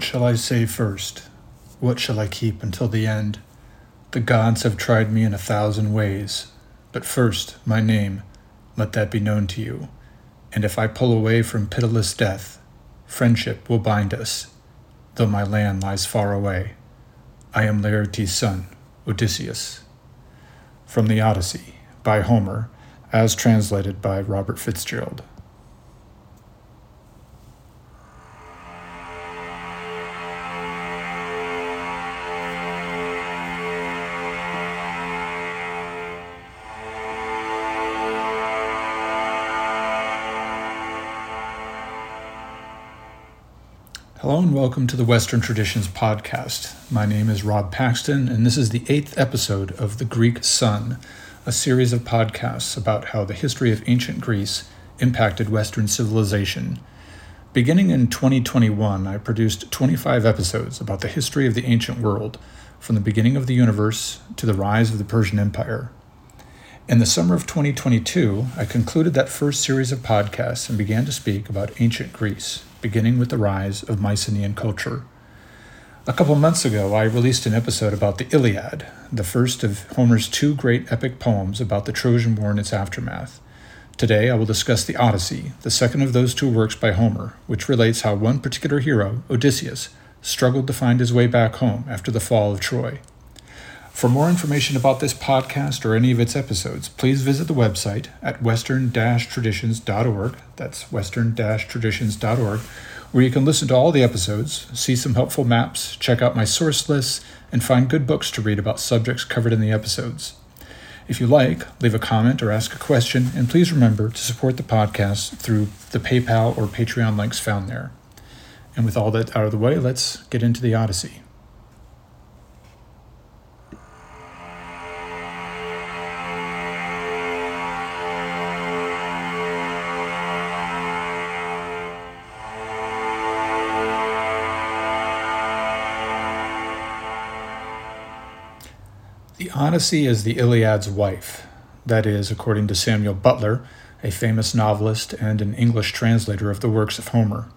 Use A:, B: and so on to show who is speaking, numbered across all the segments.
A: What shall I say first? What shall I keep until the end? The gods have tried me in a thousand ways, but first, my name, let that be known to you. And if I pull away from pitiless death, friendship will bind us, though my land lies far away. I am Laertes' son, Odysseus. From the Odyssey, by Homer, as translated by Robert Fitzgerald. Hello and welcome to the Western Traditions Podcast. My name is Rob Paxton, and this is the eighth episode of The Greek Sun, a series of podcasts about how the history of ancient Greece impacted Western civilization. Beginning in 2021, I produced 25 episodes about the history of the ancient world, from the beginning of the universe to the rise of the Persian Empire. In the summer of 2022, I concluded that first series of podcasts and began to speak about ancient Greece beginning with the rise of Mycenaean culture. A couple months ago, I released an episode about the Iliad, the first of Homer's two great epic poems about the Trojan War and its aftermath. Today, I will discuss the Odyssey, the second of those two works by Homer, which relates how one particular hero, Odysseus, struggled to find his way back home after the fall of Troy. For more information about this podcast or any of its episodes, please visit the website at western traditions.org. That's western traditions.org, where you can listen to all the episodes, see some helpful maps, check out my source lists, and find good books to read about subjects covered in the episodes. If you like, leave a comment or ask a question, and please remember to support the podcast through the PayPal or Patreon links found there. And with all that out of the way, let's get into the Odyssey. Odyssey is the Iliad's wife. That is, according to Samuel Butler, a famous novelist and an English translator of the works of Homer.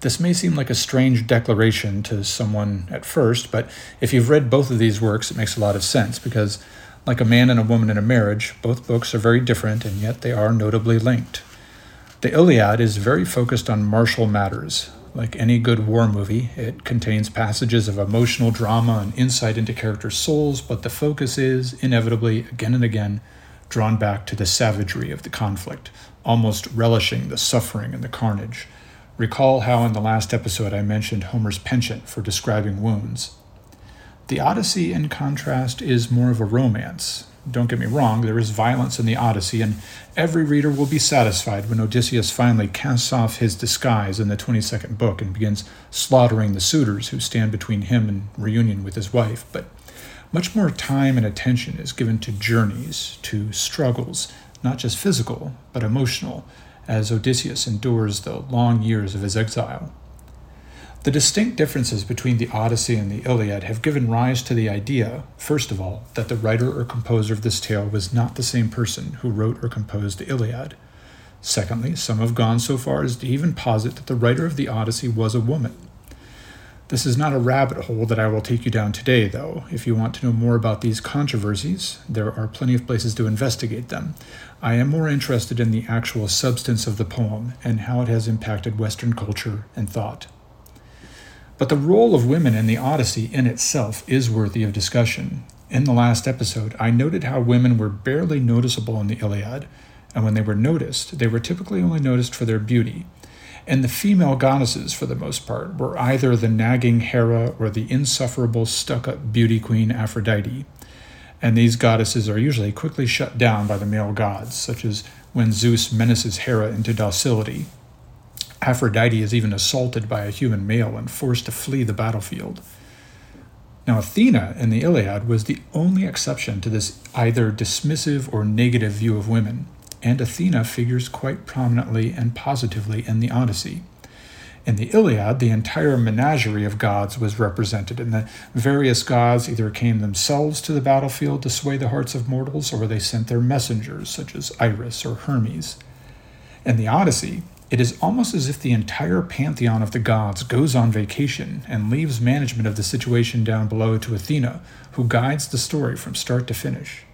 A: This may seem like a strange declaration to someone at first, but if you've read both of these works, it makes a lot of sense because, like a man and a woman in a marriage, both books are very different and yet they are notably linked. The Iliad is very focused on martial matters, like any good war movie, it contains passages of emotional drama and insight into characters' souls, but the focus is, inevitably, again and again, drawn back to the savagery of the conflict, almost relishing the suffering and the carnage. Recall how in the last episode I mentioned Homer's penchant for describing wounds. The Odyssey, in contrast, is more of a romance, don't get me wrong, there is violence in the Odyssey, and every reader will be satisfied when Odysseus finally casts off his disguise in the 22nd book and begins slaughtering the suitors who stand between him and reunion with his wife. But much more time and attention is given to journeys, to struggles, not just physical, but emotional, as Odysseus endures the long years of his exile. The distinct differences between the Odyssey and the Iliad have given rise to the idea, first of all, that the writer or composer of this tale was not the same person who wrote or composed the Iliad. Secondly, some have gone so far as to even posit that the writer of the Odyssey was a woman. This is not a rabbit hole that I will take you down today, though. If you want to know more about these controversies, there are plenty of places to investigate them. I am more interested in the actual substance of the poem and how it has impacted Western culture and thought. But the role of women in the Odyssey in itself is worthy of discussion. In the last episode, I noted how women were barely noticeable in the Iliad, and when they were noticed, they were typically only noticed for their beauty. And the female goddesses, for the most part, were either the nagging Hera or the insufferable stuck up beauty queen Aphrodite. And these goddesses are usually quickly shut down by the male gods, such as when Zeus menaces Hera into docility, Aphrodite is even assaulted by a human male and forced to flee the battlefield. Now, Athena in the Iliad was the only exception to this either dismissive or negative view of women, and Athena figures quite prominently and positively in the Odyssey. In the Iliad, the entire menagerie of gods was represented, and the various gods either came themselves to the battlefield to sway the hearts of mortals, or they sent their messengers, such as Iris or Hermes. In the Odyssey, It is almost as if the entire pantheon of the gods goes on vacation and leaves management of the situation down below to Athena, who guides the story from start to finish.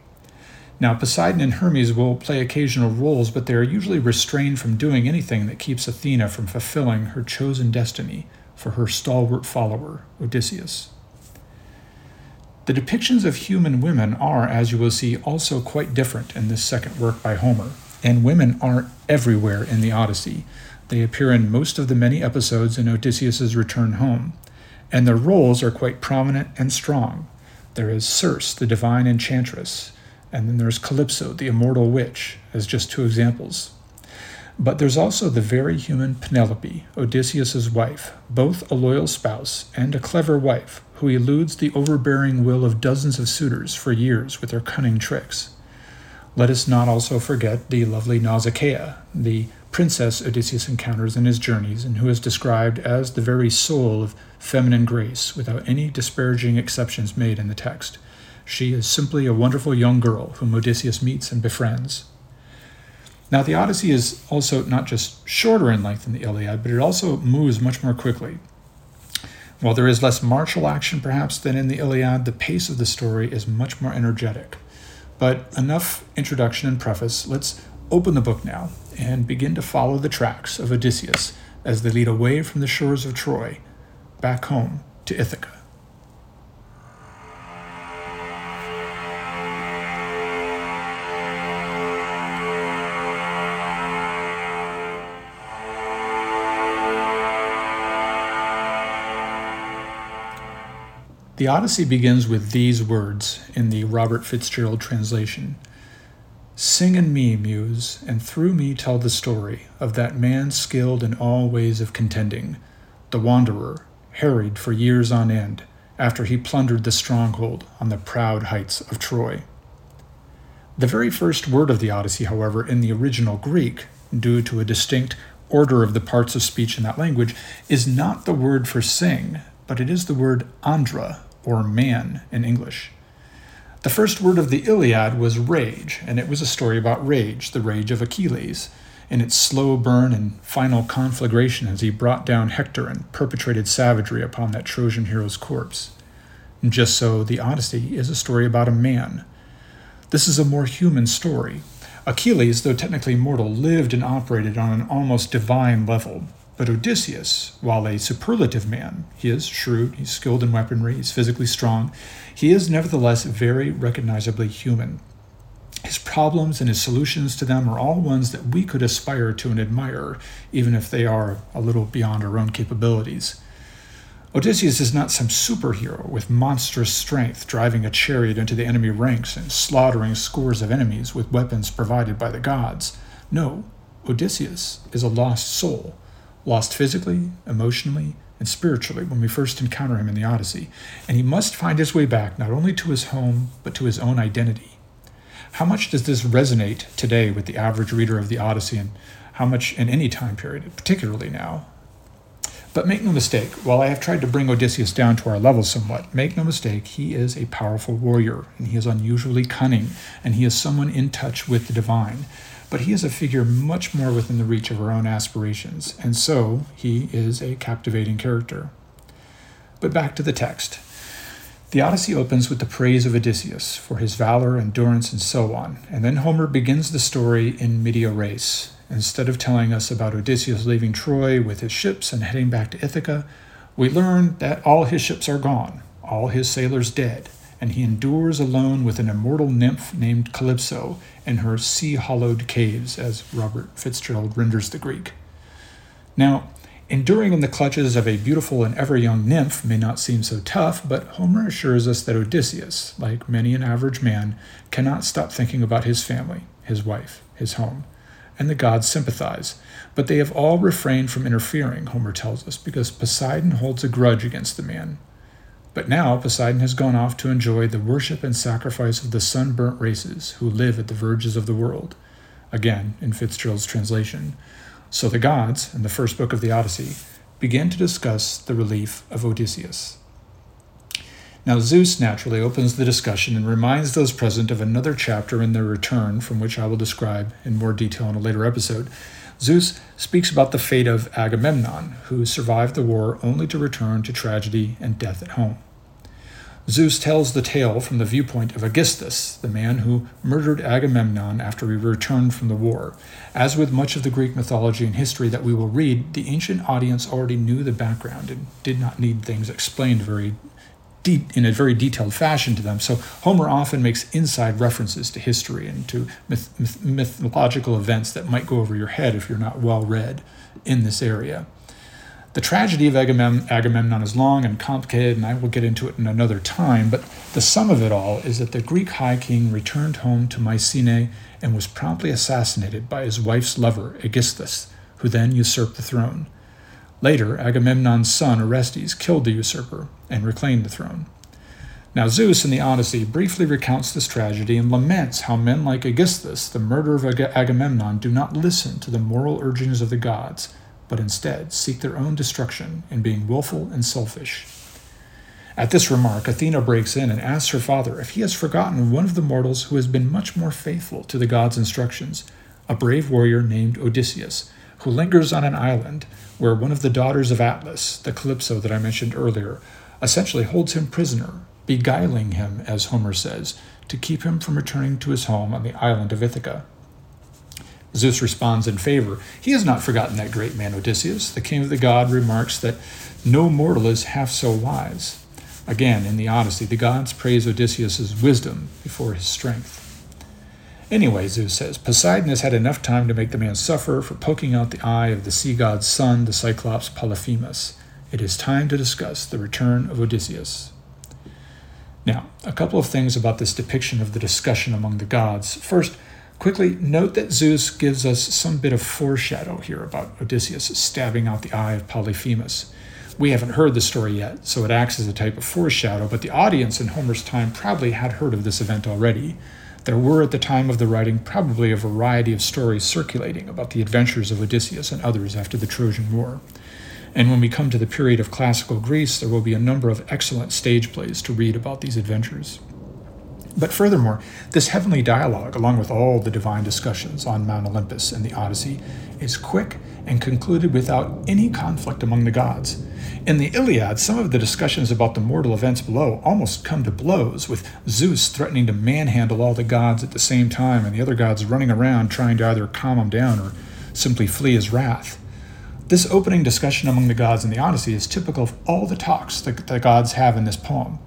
A: Now, Poseidon and Hermes will play occasional roles, but they are usually restrained from doing anything that keeps Athena from fulfilling her chosen destiny for her stalwart follower, Odysseus. The depictions of human women are, as you will see, also quite different in this second work by Homer and women are everywhere in the Odyssey. They appear in most of the many episodes in Odysseus's return home, and their roles are quite prominent and strong. There is Circe, the divine enchantress, and then there's Calypso, the immortal witch, as just two examples. But there's also the very human Penelope, Odysseus's wife, both a loyal spouse and a clever wife who eludes the overbearing will of dozens of suitors for years with her cunning tricks. Let us not also forget the lovely Nausicaa, the princess Odysseus encounters in his journeys, and who is described as the very soul of feminine grace, without any disparaging exceptions made in the text. She is simply a wonderful young girl whom Odysseus meets and befriends. Now, the Odyssey is also not just shorter in length than the Iliad, but it also moves much more quickly. While there is less martial action perhaps than in the Iliad, the pace of the story is much more energetic. But enough introduction and preface. Let's open the book now and begin to follow the tracks of Odysseus as they lead away from the shores of Troy back home to Ithaca. The Odyssey begins with these words in the Robert Fitzgerald translation Sing in me, Muse, and through me tell the story of that man skilled in all ways of contending, the wanderer, harried for years on end, after he plundered the stronghold on the proud heights of Troy. The very first word of the Odyssey, however, in the original Greek, due to a distinct order of the parts of speech in that language, is not the word for sing, but it is the word andra, or man in English. The first word of the Iliad was rage, and it was a story about rage, the rage of Achilles, in its slow burn and final conflagration as he brought down Hector and perpetrated savagery upon that Trojan hero's corpse. And just so, the Odyssey is a story about a man. This is a more human story. Achilles, though technically mortal, lived and operated on an almost divine level, but Odysseus, while a superlative man, he is shrewd, he's skilled in weaponry, he's physically strong, he is nevertheless very recognizably human. His problems and his solutions to them are all ones that we could aspire to and admire, even if they are a little beyond our own capabilities. Odysseus is not some superhero with monstrous strength driving a chariot into the enemy ranks and slaughtering scores of enemies with weapons provided by the gods. No, Odysseus is a lost soul lost physically, emotionally, and spiritually when we first encounter him in the Odyssey, and he must find his way back not only to his home, but to his own identity. How much does this resonate today with the average reader of the Odyssey, and how much in any time period, particularly now? But make no mistake, while I have tried to bring Odysseus down to our level somewhat, make no mistake, he is a powerful warrior, and he is unusually cunning, and he is someone in touch with the divine but he is a figure much more within the reach of our own aspirations, and so he is a captivating character. But back to the text. The Odyssey opens with the praise of Odysseus for his valor, endurance, and so on, and then Homer begins the story in media res. Instead of telling us about Odysseus leaving Troy with his ships and heading back to Ithaca, we learn that all his ships are gone, all his sailors dead, and he endures alone with an immortal nymph named Calypso in her sea hollowed caves, as Robert Fitzgerald renders the Greek. Now, enduring in the clutches of a beautiful and ever young nymph may not seem so tough, but Homer assures us that Odysseus, like many an average man, cannot stop thinking about his family, his wife, his home, and the gods sympathize. But they have all refrained from interfering, Homer tells us, because Poseidon holds a grudge against the man, but now Poseidon has gone off to enjoy the worship and sacrifice of the sunburnt races who live at the verges of the world. Again, in Fitzgerald's translation. So the gods, in the first book of the Odyssey, begin to discuss the relief of Odysseus. Now, Zeus naturally opens the discussion and reminds those present of another chapter in their return, from which I will describe in more detail in a later episode. Zeus speaks about the fate of Agamemnon, who survived the war only to return to tragedy and death at home. Zeus tells the tale from the viewpoint of Aegisthus, the man who murdered Agamemnon after he returned from the war. As with much of the Greek mythology and history that we will read, the ancient audience already knew the background and did not need things explained very in a very detailed fashion to them. So Homer often makes inside references to history and to myth- myth- mythological events that might go over your head if you're not well read in this area. The tragedy of Agamemnon is long and complicated, and I will get into it in another time, but the sum of it all is that the Greek high king returned home to Mycenae and was promptly assassinated by his wife's lover, Aegisthus, who then usurped the throne. Later, Agamemnon's son Orestes killed the usurper and reclaimed the throne. Now, Zeus in the Odyssey briefly recounts this tragedy and laments how men like Aegisthus, the murderer of Ag- Agamemnon, do not listen to the moral urgings of the gods, but instead seek their own destruction in being willful and selfish. At this remark, Athena breaks in and asks her father if he has forgotten one of the mortals who has been much more faithful to the gods' instructions, a brave warrior named Odysseus, who lingers on an island where one of the daughters of Atlas, the Calypso that I mentioned earlier, essentially holds him prisoner, beguiling him, as Homer says, to keep him from returning to his home on the island of Ithaca. Zeus responds in favor. He has not forgotten that great man Odysseus. The king of the god remarks that no mortal is half so wise. Again, in the Odyssey, the gods praise Odysseus' wisdom before his strength. Anyway, Zeus says, Poseidon has had enough time to make the man suffer for poking out the eye of the sea god's son, the Cyclops Polyphemus. It is time to discuss the return of Odysseus. Now, a couple of things about this depiction of the discussion among the gods. First, quickly note that Zeus gives us some bit of foreshadow here about Odysseus stabbing out the eye of Polyphemus. We haven't heard the story yet, so it acts as a type of foreshadow, but the audience in Homer's time probably had heard of this event already. There were at the time of the writing probably a variety of stories circulating about the adventures of Odysseus and others after the Trojan War. And when we come to the period of classical Greece, there will be a number of excellent stage plays to read about these adventures. But furthermore, this heavenly dialogue, along with all the divine discussions on Mount Olympus and the Odyssey, is quick and concluded without any conflict among the gods. In the Iliad, some of the discussions about the mortal events below almost come to blows, with Zeus threatening to manhandle all the gods at the same time and the other gods running around trying to either calm him down or simply flee his wrath. This opening discussion among the gods in the Odyssey is typical of all the talks that the gods have in this poem.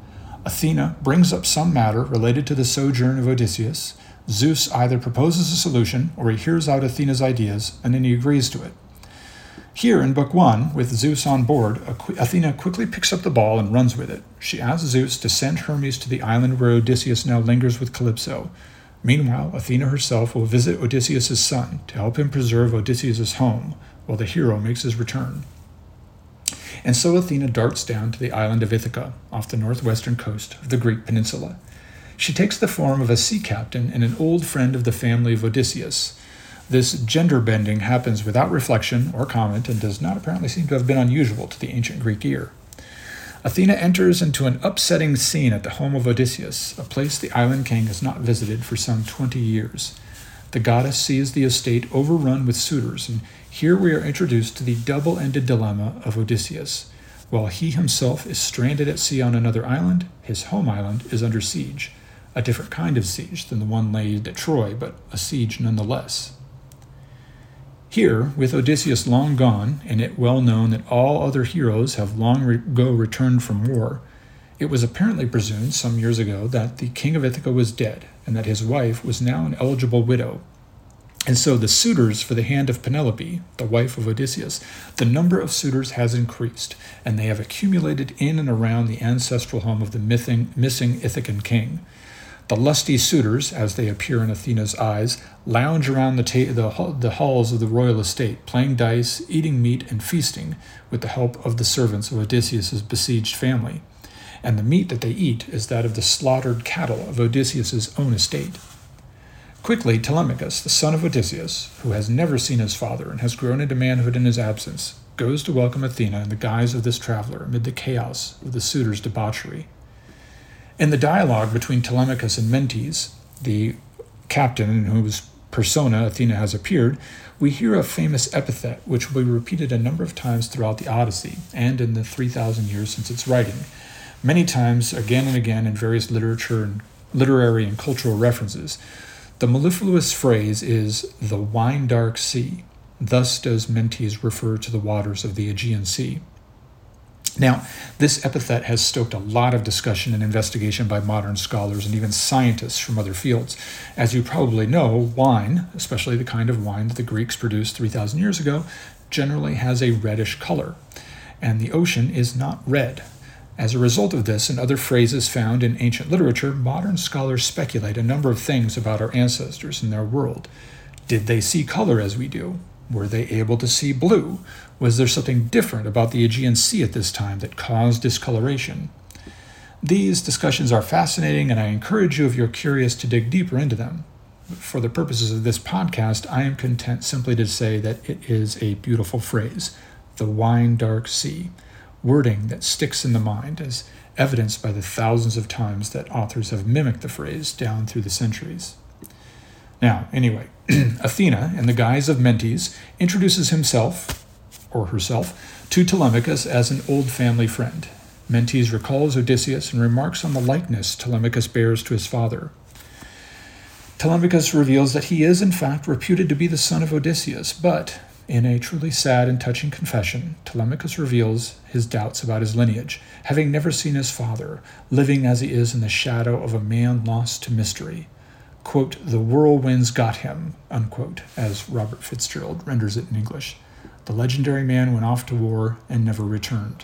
A: Athena brings up some matter related to the sojourn of Odysseus. Zeus either proposes a solution or he hears out Athena's ideas and then he agrees to it. Here in Book 1, with Zeus on board, Athena quickly picks up the ball and runs with it. She asks Zeus to send Hermes to the island where Odysseus now lingers with Calypso. Meanwhile, Athena herself will visit Odysseus' son to help him preserve Odysseus' home while the hero makes his return. And so Athena darts down to the island of Ithaca, off the northwestern coast of the Greek peninsula. She takes the form of a sea captain and an old friend of the family of Odysseus, this gender bending happens without reflection or comment and does not apparently seem to have been unusual to the ancient Greek ear. Athena enters into an upsetting scene at the home of Odysseus, a place the island king has not visited for some twenty years. The goddess sees the estate overrun with suitors, and here we are introduced to the double ended dilemma of Odysseus. While he himself is stranded at sea on another island, his home island is under siege. A different kind of siege than the one laid at Troy, but a siege nonetheless. Here, with Odysseus long gone, and it well known that all other heroes have long ago returned from war, it was apparently presumed some years ago that the king of Ithaca was dead, and that his wife was now an eligible widow. And so the suitors for the hand of Penelope, the wife of Odysseus, the number of suitors has increased, and they have accumulated in and around the ancestral home of the missing, missing Ithacan king. The lusty suitors, as they appear in Athena's eyes, lounge around the, ta- the, the, halls of the royal estate, playing dice, eating meat, and feasting with the help of the servants of Odysseus's besieged family. And the meat that they eat is that of the slaughtered cattle of Odysseus's own estate. Quickly, Telemachus, the son of Odysseus, who has never seen his father and has grown into manhood in his absence, goes to welcome Athena in the guise of this traveler amid the chaos of the suitors' debauchery. In the dialogue between Telemachus and Mentes, the captain in whose persona Athena has appeared, we hear a famous epithet which will be repeated a number of times throughout the Odyssey and in the 3,000 years since its writing, many times again and again in various literature and literary and cultural references. The mellifluous phrase is the wine dark sea. Thus does Mentes refer to the waters of the Aegean Sea. Now, this epithet has stoked a lot of discussion and investigation by modern scholars and even scientists from other fields. As you probably know, wine, especially the kind of wine that the Greeks produced 3,000 years ago, generally has a reddish color, and the ocean is not red. As a result of this and other phrases found in ancient literature, modern scholars speculate a number of things about our ancestors and their world. Did they see color as we do? Were they able to see blue? Was there something different about the Aegean Sea at this time that caused discoloration? These discussions are fascinating, and I encourage you, if you're curious, to dig deeper into them. For the purposes of this podcast, I am content simply to say that it is a beautiful phrase the wine dark sea, wording that sticks in the mind, as evidenced by the thousands of times that authors have mimicked the phrase down through the centuries. Now, anyway, Athena, in the guise of Mentes, introduces himself, or herself, to Telemachus as an old family friend. Mentes recalls Odysseus and remarks on the likeness Telemachus bears to his father. Telemachus reveals that he is, in fact, reputed to be the son of Odysseus, but, in a truly sad and touching confession, Telemachus reveals his doubts about his lineage, having never seen his father, living as he is in the shadow of a man lost to mystery quote, the whirlwinds got him, unquote, as Robert Fitzgerald renders it in English. The legendary man went off to war and never returned.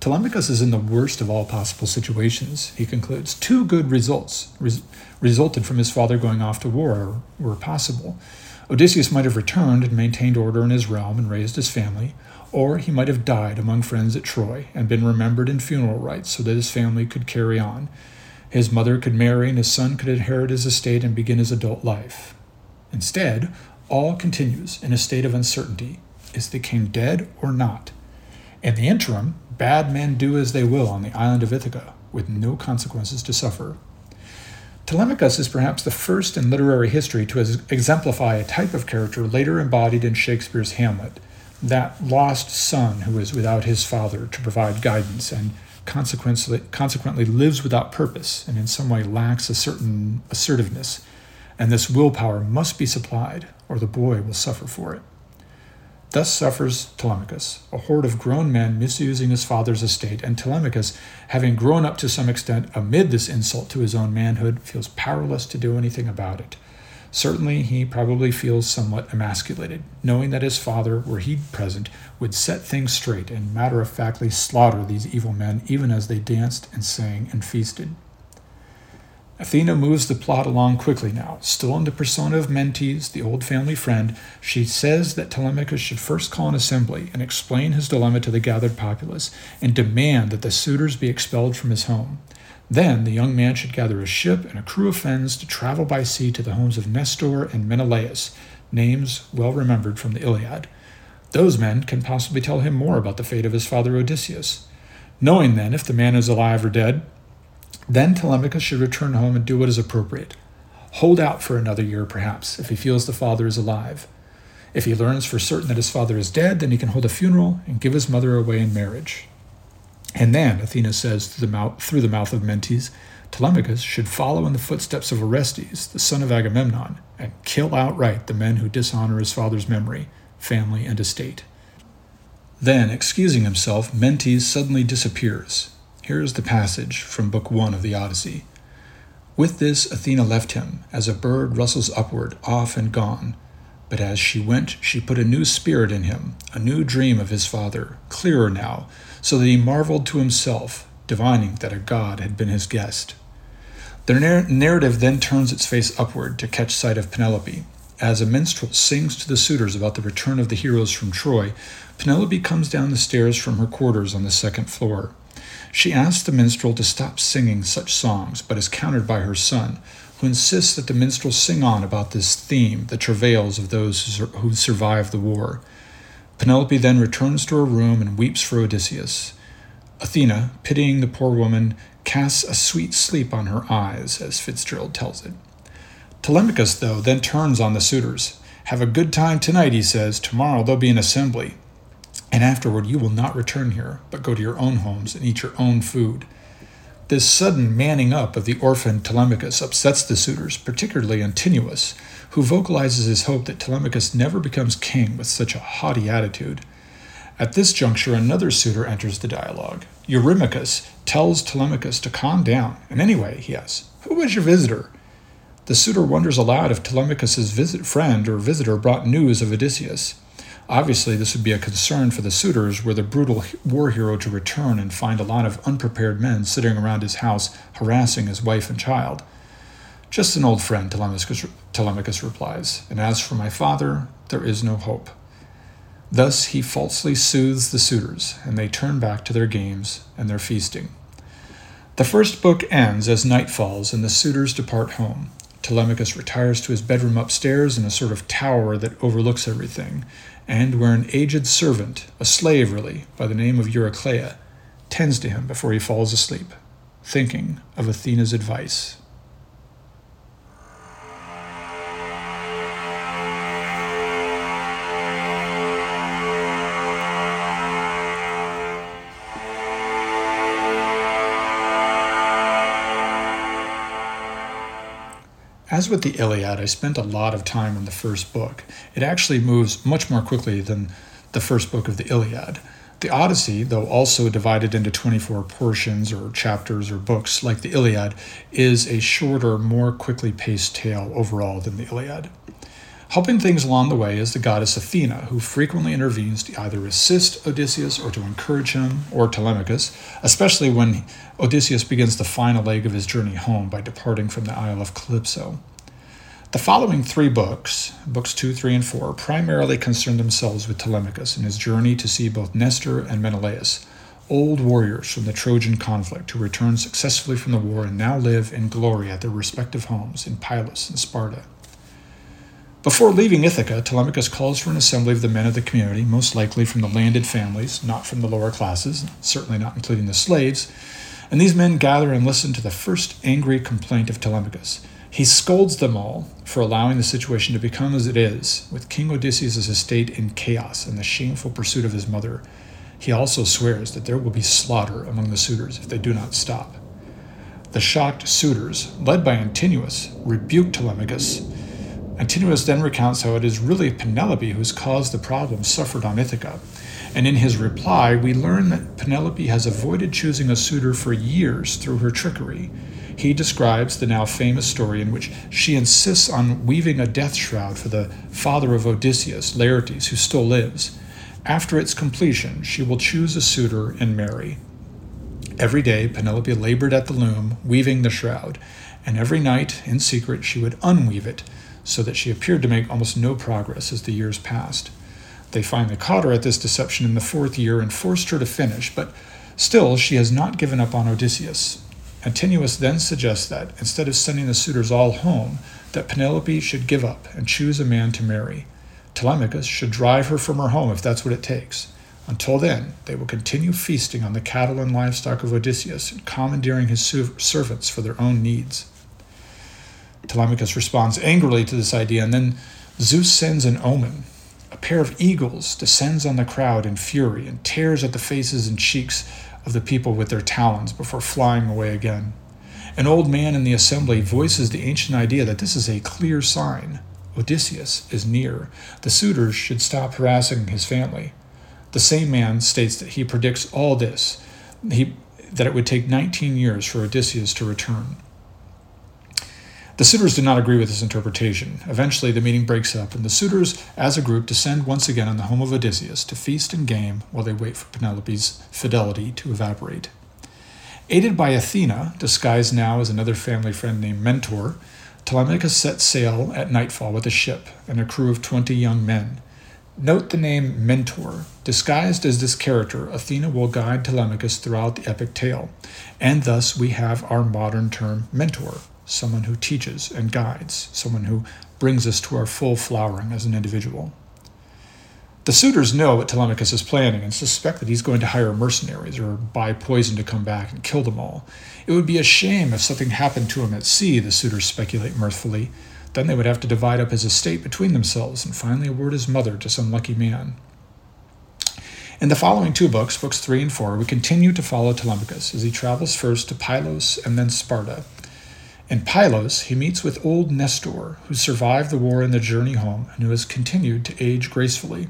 A: Telemachus is in the worst of all possible situations, he concludes. Two good results res- resulted from his father going off to war were possible. Odysseus might have returned and maintained order in his realm and raised his family, or he might have died among friends at Troy and been remembered in funeral rites so that his family could carry on, his mother could marry, and his son could inherit his estate and begin his adult life. Instead, all continues in a state of uncertainty. Is the king dead or not? In the interim, bad men do as they will on the island of Ithaca, with no consequences to suffer. Telemachus is perhaps the first in literary history to exemplify a type of character later embodied in Shakespeare's Hamlet that lost son who is without his father to provide guidance and consequently, consequently lives without purpose and in some way lacks a certain assertiveness, and this willpower must be supplied, or the boy will suffer for it. Thus suffers Telemachus, a horde of grown men misusing his father's estate, and Telemachus, having grown up to some extent amid this insult to his own manhood, feels powerless to do anything about it. Certainly, he probably feels somewhat emasculated, knowing that his father, were he present, would set things straight and matter of factly slaughter these evil men even as they danced and sang and feasted. Athena moves the plot along quickly now. Still in the persona of Mentes, the old family friend, she says that Telemachus should first call an assembly and explain his dilemma to the gathered populace and demand that the suitors be expelled from his home. Then the young man should gather a ship and a crew of friends to travel by sea to the homes of Nestor and Menelaus, names well remembered from the Iliad. Those men can possibly tell him more about the fate of his father Odysseus. Knowing then if the man is alive or dead, then Telemachus should return home and do what is appropriate. Hold out for another year, perhaps, if he feels the father is alive. If he learns for certain that his father is dead, then he can hold a funeral and give his mother away in marriage. And then, Athena says through the mouth, through the mouth of Mentes, Telemachus should follow in the footsteps of Orestes, the son of Agamemnon, and kill outright the men who dishonor his father's memory, family, and estate. Then, excusing himself, Mentes suddenly disappears. Here is the passage from Book One of the Odyssey. With this, Athena left him, as a bird rustles upward, off and gone. But as she went, she put a new spirit in him, a new dream of his father, clearer now, so that he marveled to himself, divining that a god had been his guest. The narr- narrative then turns its face upward to catch sight of Penelope. As a minstrel sings to the suitors about the return of the heroes from Troy, Penelope comes down the stairs from her quarters on the second floor. She asks the minstrel to stop singing such songs, but is countered by her son, who insists that the minstrel sing on about this theme, the travails of those who survived the war. Penelope then returns to her room and weeps for Odysseus. Athena, pitying the poor woman, casts a sweet sleep on her eyes, as Fitzgerald tells it. Telemachus, though, then turns on the suitors. Have a good time tonight, he says. Tomorrow there'll be an assembly. And afterward you will not return here, but go to your own homes and eat your own food. This sudden manning up of the orphan Telemachus upsets the suitors, particularly Antinous, who vocalizes his hope that Telemachus never becomes king with such a haughty attitude. At this juncture, another suitor enters the dialogue. Eurymachus tells Telemachus to calm down, and anyway, he asks, Who was your visitor? The suitor wonders aloud if Telemachus's visit friend or visitor brought news of Odysseus. Obviously, this would be a concern for the suitors were the brutal war hero to return and find a lot of unprepared men sitting around his house harassing his wife and child. Just an old friend, Telemachus, Telemachus replies, and as for my father, there is no hope. Thus he falsely soothes the suitors, and they turn back to their games and their feasting. The first book ends as night falls and the suitors depart home. Telemachus retires to his bedroom upstairs in a sort of tower that overlooks everything, and where an aged servant, a slave really, by the name of Eurycleia, tends to him before he falls asleep, thinking of Athena's advice. As with the Iliad, I spent a lot of time on the first book. It actually moves much more quickly than the first book of the Iliad. The Odyssey, though also divided into 24 portions or chapters or books like the Iliad, is a shorter, more quickly paced tale overall than the Iliad. Helping things along the way is the goddess Athena, who frequently intervenes to either assist Odysseus or to encourage him, or Telemachus, especially when Odysseus begins the final leg of his journey home by departing from the Isle of Calypso. The following three books, books 2, 3, and 4, primarily concern themselves with Telemachus and his journey to see both Nestor and Menelaus, old warriors from the Trojan conflict who returned successfully from the war and now live in glory at their respective homes in Pylos and Sparta. Before leaving Ithaca, Telemachus calls for an assembly of the men of the community, most likely from the landed families, not from the lower classes, certainly not including the slaves. And these men gather and listen to the first angry complaint of Telemachus. He scolds them all for allowing the situation to become as it is, with King Odysseus' estate in chaos and the shameful pursuit of his mother. He also swears that there will be slaughter among the suitors if they do not stop. The shocked suitors, led by Antinous, rebuke Telemachus Antinous then recounts how it is really Penelope who's caused the problems suffered on Ithaca. And in his reply, we learn that Penelope has avoided choosing a suitor for years through her trickery. He describes the now famous story in which she insists on weaving a death shroud for the father of Odysseus, Laertes, who still lives. After its completion, she will choose a suitor and marry. Every day, Penelope labored at the loom, weaving the shroud, and every night, in secret, she would unweave it so that she appeared to make almost no progress as the years passed. They finally caught her at this deception in the fourth year and forced her to finish, but still she has not given up on Odysseus. Antinous then suggests that, instead of sending the suitors all home, that Penelope should give up and choose a man to marry. Telemachus should drive her from her home if that's what it takes. Until then, they will continue feasting on the cattle and livestock of Odysseus and commandeering his servants for their own needs. Telemachus responds angrily to this idea, and then Zeus sends an omen. A pair of eagles descends on the crowd in fury and tears at the faces and cheeks of the people with their talons before flying away again. An old man in the assembly voices the ancient idea that this is a clear sign. Odysseus is near. The suitors should stop harassing his family. The same man states that he predicts all this, he, that it would take 19 years for Odysseus to return. The suitors do not agree with this interpretation. Eventually, the meeting breaks up, and the suitors, as a group, descend once again on the home of Odysseus to feast and game while they wait for Penelope's fidelity to evaporate. Aided by Athena, disguised now as another family friend named Mentor, Telemachus sets sail at nightfall with a ship and a crew of twenty young men. Note the name Mentor. Disguised as this character, Athena will guide Telemachus throughout the epic tale, and thus we have our modern term mentor someone who teaches and guides, someone who brings us to our full flowering as an individual. The suitors know what Telemachus is planning and suspect that he's going to hire mercenaries or buy poison to come back and kill them all. It would be a shame if something happened to him at sea, the suitors speculate mirthfully. Then they would have to divide up his estate between themselves and finally award his mother to some lucky man. In the following two books, books three and four, we continue to follow Telemachus as he travels first to Pylos and then Sparta. In Pylos, he meets with old Nestor, who survived the war and the journey home and who has continued to age gracefully.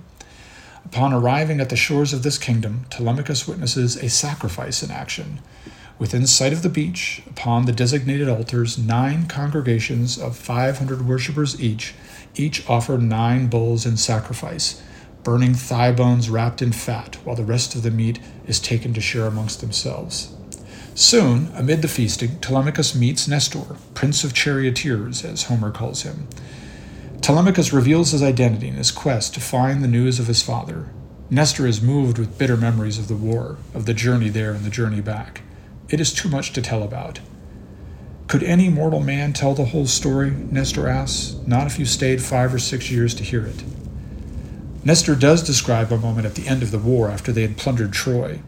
A: Upon arriving at the shores of this kingdom, Telemachus witnesses a sacrifice in action. Within sight of the beach, upon the designated altars, nine congregations of 500 worshippers each, each offer nine bulls in sacrifice, burning thigh bones wrapped in fat, while the rest of the meat is taken to share amongst themselves. Soon, amid the feasting, Telemachus meets Nestor, prince of charioteers, as Homer calls him. Telemachus reveals his identity in his quest to find the news of his father. Nestor is moved with bitter memories of the war, of the journey there and the journey back. It is too much to tell about. Could any mortal man tell the whole story? Nestor asks. Not if you stayed five or six years to hear it. Nestor does describe a moment at the end of the war after they had plundered Troy.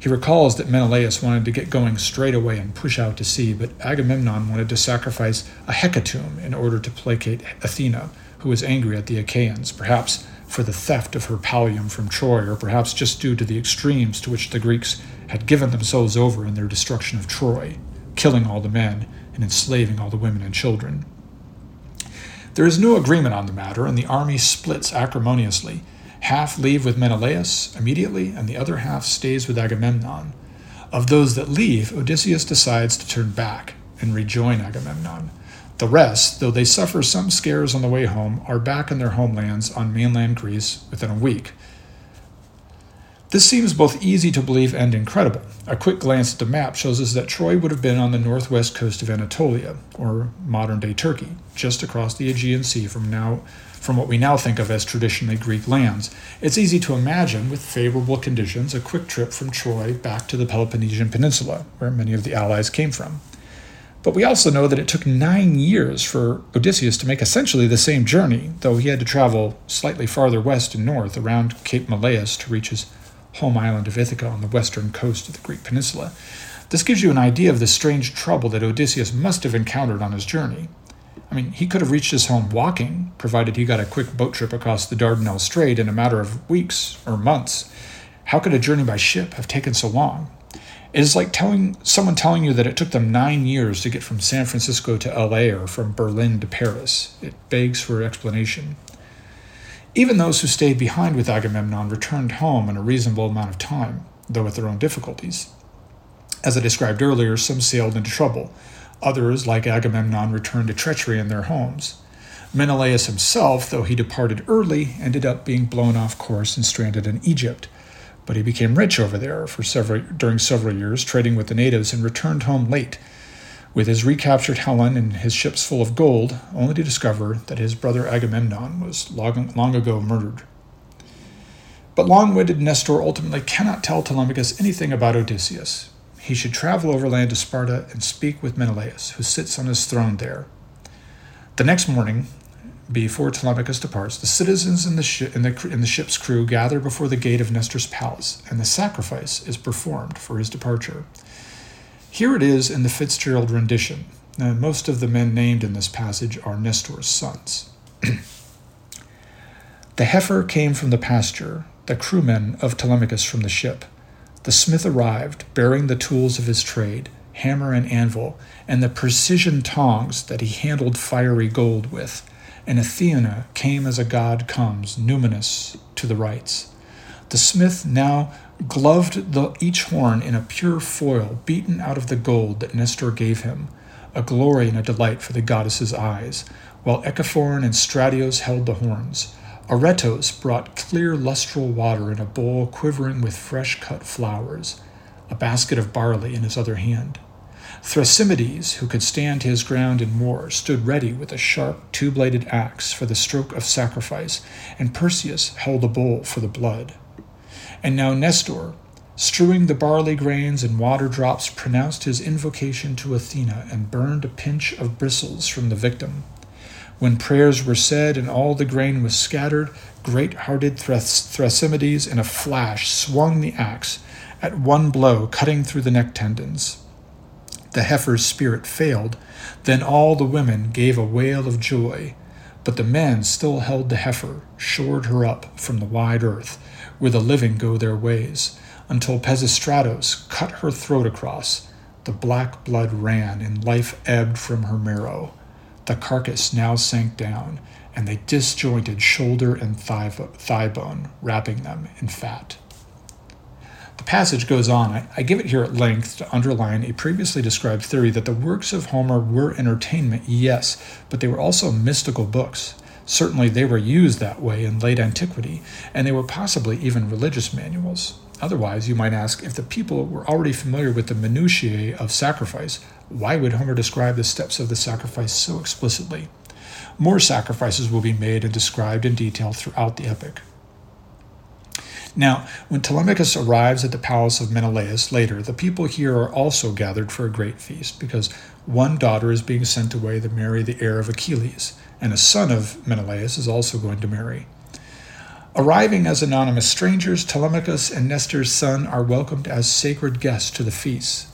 A: He recalls that Menelaus wanted to get going straight away and push out to sea, but Agamemnon wanted to sacrifice a hecatomb in order to placate Athena, who was angry at the Achaeans, perhaps for the theft of her palladium from Troy, or perhaps just due to the extremes to which the Greeks had given themselves over in their destruction of Troy, killing all the men and enslaving all the women and children. There is no agreement on the matter, and the army splits acrimoniously Half leave with Menelaus immediately, and the other half stays with Agamemnon. Of those that leave, Odysseus decides to turn back and rejoin Agamemnon. The rest, though they suffer some scares on the way home, are back in their homelands on mainland Greece within a week. This seems both easy to believe and incredible. A quick glance at the map shows us that Troy would have been on the northwest coast of Anatolia, or modern day Turkey, just across the Aegean Sea from now from what we now think of as traditionally Greek lands. It's easy to imagine, with favorable conditions, a quick trip from Troy back to the Peloponnesian Peninsula, where many of the allies came from. But we also know that it took nine years for Odysseus to make essentially the same journey, though he had to travel slightly farther west and north around Cape Malea to reach his home island of Ithaca on the western coast of the Greek peninsula. This gives you an idea of the strange trouble that Odysseus must have encountered on his journey. I mean, he could have reached his home walking, provided he got a quick boat trip across the Dardanelles Strait in a matter of weeks or months. How could a journey by ship have taken so long? It is like telling someone telling you that it took them nine years to get from San Francisco to LA or from Berlin to Paris. It begs for explanation. Even those who stayed behind with Agamemnon returned home in a reasonable amount of time, though with their own difficulties. As I described earlier, some sailed into trouble. Others, like Agamemnon, returned to treachery in their homes. Menelaus himself, though he departed early, ended up being blown off course and stranded in Egypt. But he became rich over there for several, during several years, trading with the natives, and returned home late with his recaptured Helen and his ships full of gold, only to discover that his brother Agamemnon was long, long ago murdered. But long winded Nestor ultimately cannot tell Telemachus anything about Odysseus he should travel overland to Sparta and speak with Menelaus, who sits on his throne there. The next morning, before Telemachus departs, the citizens and the, shi- in, the, in the ship's crew gather before the gate of Nestor's palace, and the sacrifice is performed for his departure. Here it is in the Fitzgerald rendition. Now, most of the men named in this passage are Nestor's sons. the heifer came from the pasture, the crewmen of Telemachus from the ship. The smith arrived, bearing the tools of his trade, hammer and anvil, and the precision tongs that he handled fiery gold with. And Athena came as a god comes, numinous to the rites. The smith now gloved the, each horn in a pure foil beaten out of the gold that Nestor gave him, a glory and a delight for the goddess's eyes, while Echephron and Stratios held the horns. Aretos brought clear lustral water in a bowl quivering with fresh cut flowers, a basket of barley in his other hand. Thrasymedes, who could stand his ground in war, stood ready with a sharp two bladed axe for the stroke of sacrifice, and Perseus held a bowl for the blood. And now Nestor, strewing the barley grains and water drops, pronounced his invocation to Athena and burned a pinch of bristles from the victim. When prayers were said and all the grain was scattered, great hearted Thrasymedes in a flash swung the axe, at one blow cutting through the neck tendons. The heifer's spirit failed. Then all the women gave a wail of joy. But the men still held the heifer, shored her up from the wide earth, where the living go their ways, until Pisistratos cut her throat across. The black blood ran, and life ebbed from her marrow. The carcass now sank down, and they disjointed shoulder and thigh, thigh bone, wrapping them in fat. The passage goes on. I, I give it here at length to underline a previously described theory that the works of Homer were entertainment, yes, but they were also mystical books. Certainly, they were used that way in late antiquity, and they were possibly even religious manuals. Otherwise, you might ask if the people were already familiar with the minutiae of sacrifice, why would Homer describe the steps of the sacrifice so explicitly? More sacrifices will be made and described in detail throughout the epic. Now, when Telemachus arrives at the palace of Menelaus later, the people here are also gathered for a great feast, because one daughter is being sent away to marry the heir of Achilles, and a son of Menelaus is also going to marry. Arriving as anonymous strangers, Telemachus and Nestor's son are welcomed as sacred guests to the feast.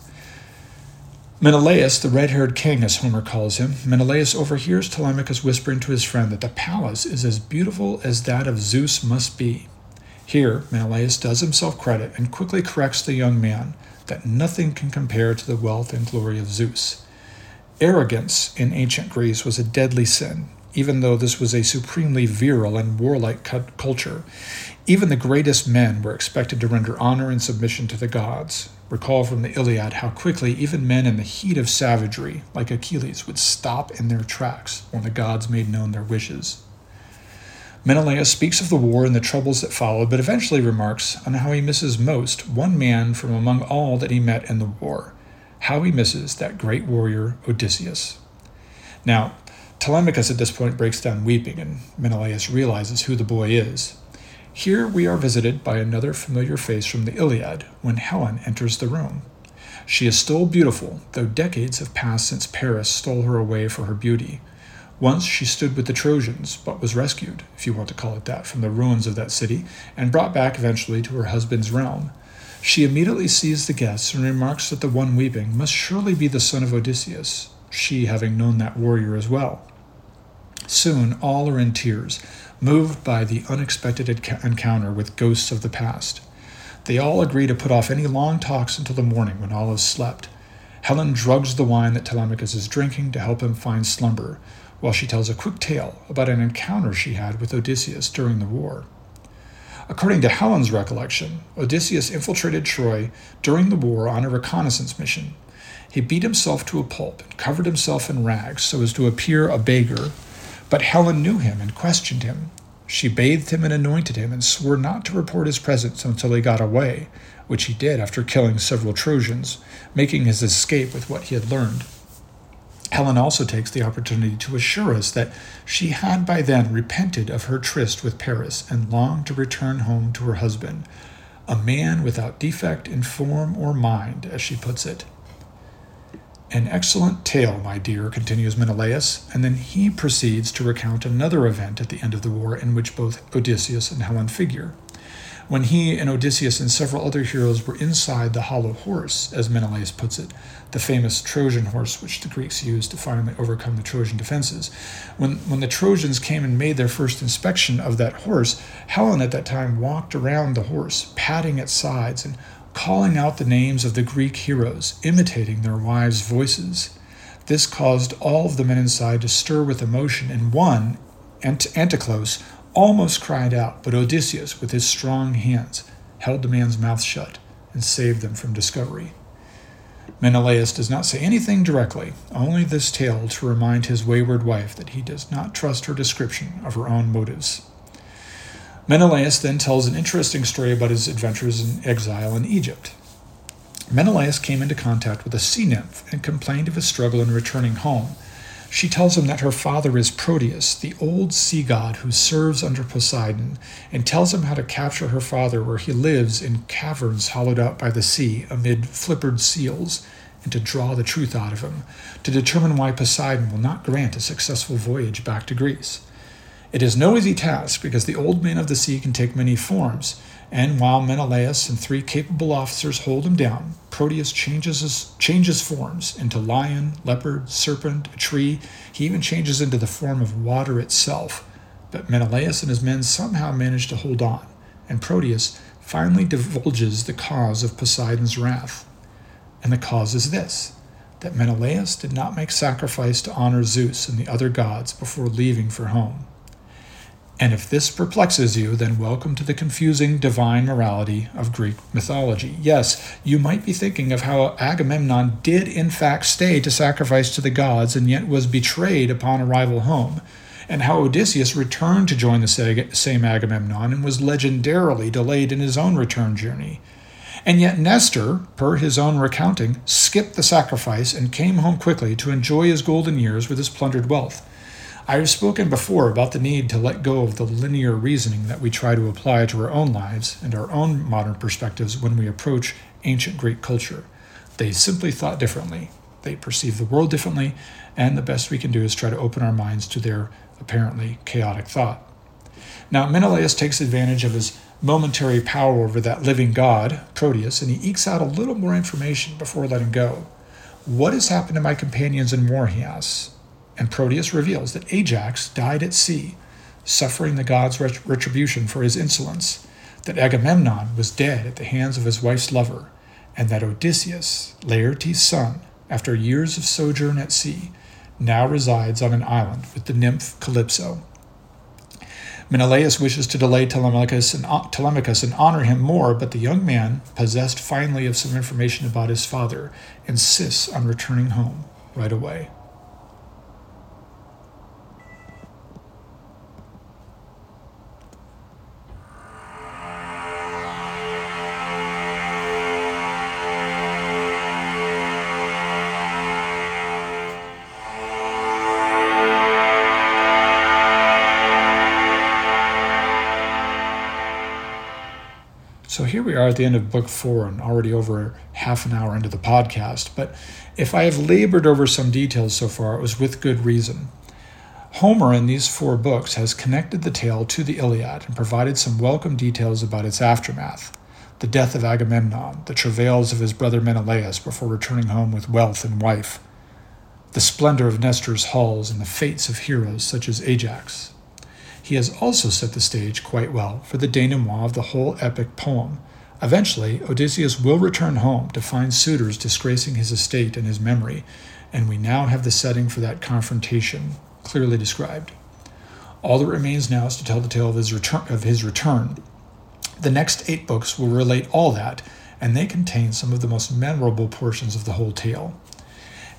A: Menelaus, the red haired king, as Homer calls him, Menelaus overhears Telemachus whispering to his friend that the palace is as beautiful as that of Zeus must be. Here, Menelaus does himself credit and quickly corrects the young man that nothing can compare to the wealth and glory of Zeus. Arrogance in ancient Greece was a deadly sin, even though this was a supremely virile and warlike culture. Even the greatest men were expected to render honor and submission to the gods. Recall from the Iliad how quickly even men in the heat of savagery, like Achilles, would stop in their tracks when the gods made known their wishes. Menelaus speaks of the war and the troubles that followed, but eventually remarks on how he misses most one man from among all that he met in the war, how he misses that great warrior Odysseus. Now, Telemachus at this point breaks down weeping, and Menelaus realizes who the boy is. Here we are visited by another familiar face from the Iliad when Helen enters the room. She is still beautiful, though decades have passed since Paris stole her away for her beauty. Once she stood with the Trojans, but was rescued, if you want to call it that, from the ruins of that city, and brought back eventually to her husband's realm. She immediately sees the guests and remarks that the one weeping must surely be the son of Odysseus, she having known that warrior as well. Soon all are in tears, moved by the unexpected encounter with ghosts of the past. They all agree to put off any long talks until the morning when all has slept. Helen drugs the wine that Telemachus is drinking to help him find slumber, while she tells a quick tale about an encounter she had with Odysseus during the war. According to Helen's recollection, Odysseus infiltrated Troy during the war on a reconnaissance mission. He beat himself to a pulp and covered himself in rags so as to appear a beggar, but Helen knew him and questioned him. She bathed him and anointed him and swore not to report his presence until he got away, which he did after killing several Trojans, making his escape with what he had learned. Helen also takes the opportunity to assure us that she had by then repented of her tryst with Paris and longed to return home to her husband, a man without defect in form or mind, as she puts it. An excellent tale, my dear, continues Menelaus, and then he proceeds to recount another event at the end of the war in which both Odysseus and Helen figure when he and Odysseus and several other heroes were inside the hollow horse, as Menelaus puts it, the famous Trojan horse which the Greeks used to finally overcome the Trojan defenses. When, when the Trojans came and made their first inspection of that horse, Helen at that time walked around the horse, patting its sides and calling out the names of the Greek heroes, imitating their wives' voices. This caused all of the men inside to stir with emotion, and one, Ant- almost cried out, but Odysseus, with his strong hands, held the man's mouth shut and saved them from discovery. Menelaus does not say anything directly, only this tale to remind his wayward wife that he does not trust her description of her own motives. Menelaus then tells an interesting story about his adventures in exile in Egypt. Menelaus came into contact with a sea nymph and complained of his struggle in returning home she tells him that her father is Proteus, the old sea god who serves under Poseidon, and tells him how to capture her father where he lives in caverns hollowed out by the sea amid flippered seals, and to draw the truth out of him, to determine why Poseidon will not grant a successful voyage back to Greece. It is no easy task because the old man of the sea can take many forms, and while Menelaus and three capable officers hold him down, Proteus changes, his, changes forms into lion, leopard, serpent, a tree. He even changes into the form of water itself. But Menelaus and his men somehow manage to hold on, and Proteus finally divulges the cause of Poseidon's wrath. And the cause is this that Menelaus did not make sacrifice to honor Zeus and the other gods before leaving for home. And if this perplexes you, then welcome to the confusing divine morality of Greek mythology. Yes, you might be thinking of how Agamemnon did in fact stay to sacrifice to the gods and yet was betrayed upon arrival home, and how Odysseus returned to join the same Agamemnon and was legendarily delayed in his own return journey. And yet Nestor, per his own recounting, skipped the sacrifice and came home quickly to enjoy his golden years with his plundered wealth. I have spoken before about the need to let go of the linear reasoning that we try to apply to our own lives and our own modern perspectives when we approach ancient Greek culture. They simply thought differently, they perceived the world differently, and the best we can do is try to open our minds to their apparently chaotic thought. Now, Menelaus takes advantage of his momentary power over that living god, Proteus, and he ekes out a little more information before letting go. What has happened to my companions in war? he asks and Proteus reveals that Ajax died at sea, suffering the god's retribution for his insolence, that Agamemnon was dead at the hands of his wife's lover, and that Odysseus, Laertes' son, after years of sojourn at sea, now resides on an island with the nymph Calypso. Menelaus wishes to delay Telemachus and, Telemachus and honor him more, but the young man, possessed finally of some information about his father, insists on returning home right away. We are at the end of book four and already over half an hour into the podcast. But if I have labored over some details so far, it was with good reason. Homer in these four books has connected the tale to the Iliad and provided some welcome details about its aftermath the death of Agamemnon, the travails of his brother Menelaus before returning home with wealth and wife, the splendor of Nestor's halls, and the fates of heroes such as Ajax, he has also set the stage quite well for the denouement of the whole epic poem. Eventually, Odysseus will return home to find suitors disgracing his estate and his memory, and we now have the setting for that confrontation clearly described. All that remains now is to tell the tale of his return. Of his return. The next eight books will relate all that, and they contain some of the most memorable portions of the whole tale.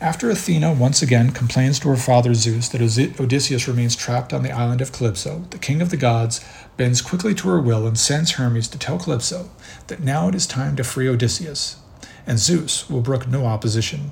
A: After Athena once again complains to her father Zeus that Odysseus remains trapped on the island of Calypso, the king of the gods bends quickly to her will and sends Hermes to tell Calypso that now it is time to free Odysseus, and Zeus will brook no opposition.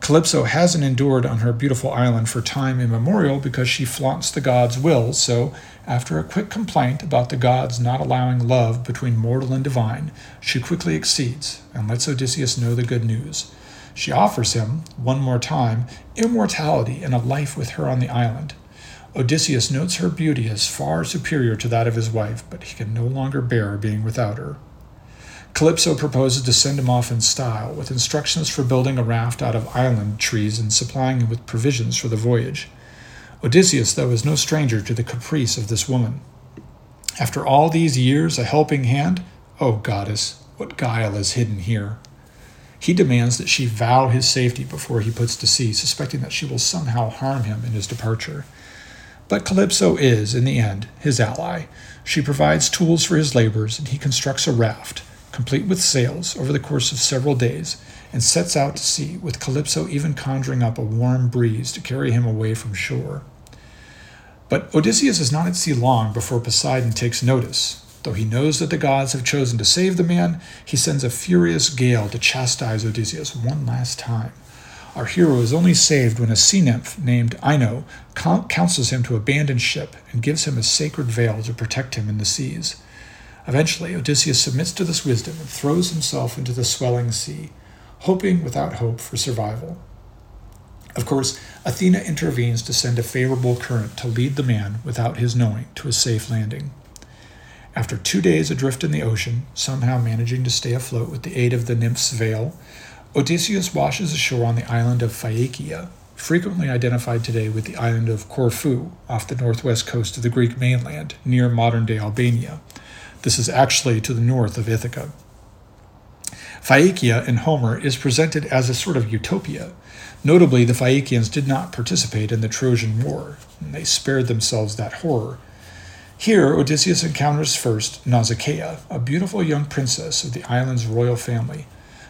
A: Calypso hasn't endured on her beautiful island for time immemorial because she flaunts the gods' will, so, after a quick complaint about the gods not allowing love between mortal and divine, she quickly accedes and lets Odysseus know the good news. She offers him, one more time, immortality and a life with her on the island. Odysseus notes her beauty as far superior to that of his wife, but he can no longer bear being without her. Calypso proposes to send him off in style, with instructions for building a raft out of island trees and supplying him with provisions for the voyage. Odysseus, though, is no stranger to the caprice of this woman. After all these years, a helping hand? Oh, goddess, what guile is hidden here? He demands that she vow his safety before he puts to sea, suspecting that she will somehow harm him in his departure. But Calypso is, in the end, his ally. She provides tools for his labors, and he constructs a raft, complete with sails, over the course of several days, and sets out to sea, with Calypso even conjuring up a warm breeze to carry him away from shore. But Odysseus is not at sea long before Poseidon takes notice, Though he knows that the gods have chosen to save the man, he sends a furious gale to chastise Odysseus one last time. Our hero is only saved when a sea nymph named Ino counsels him to abandon ship and gives him a sacred veil to protect him in the seas. Eventually, Odysseus submits to this wisdom and throws himself into the swelling sea. hoping without hope for survival. Of course, Athena intervenes to send a favorable current to lead the man, without his knowing, to a safe landing. After two days adrift in the ocean, somehow managing to stay afloat with the aid of the nymph's veil, Odysseus washes ashore on the island of Phaeacia, frequently identified today with the island of Corfu off the northwest coast of the Greek mainland, near modern day Albania. This is actually to the north of Ithaca. Phaeacia in Homer is presented as a sort of utopia. Notably, the Phaeacians did not participate in the Trojan War, and they spared themselves that horror. Here, Odysseus encounters first Nausicaa, a beautiful young princess of the island's royal family.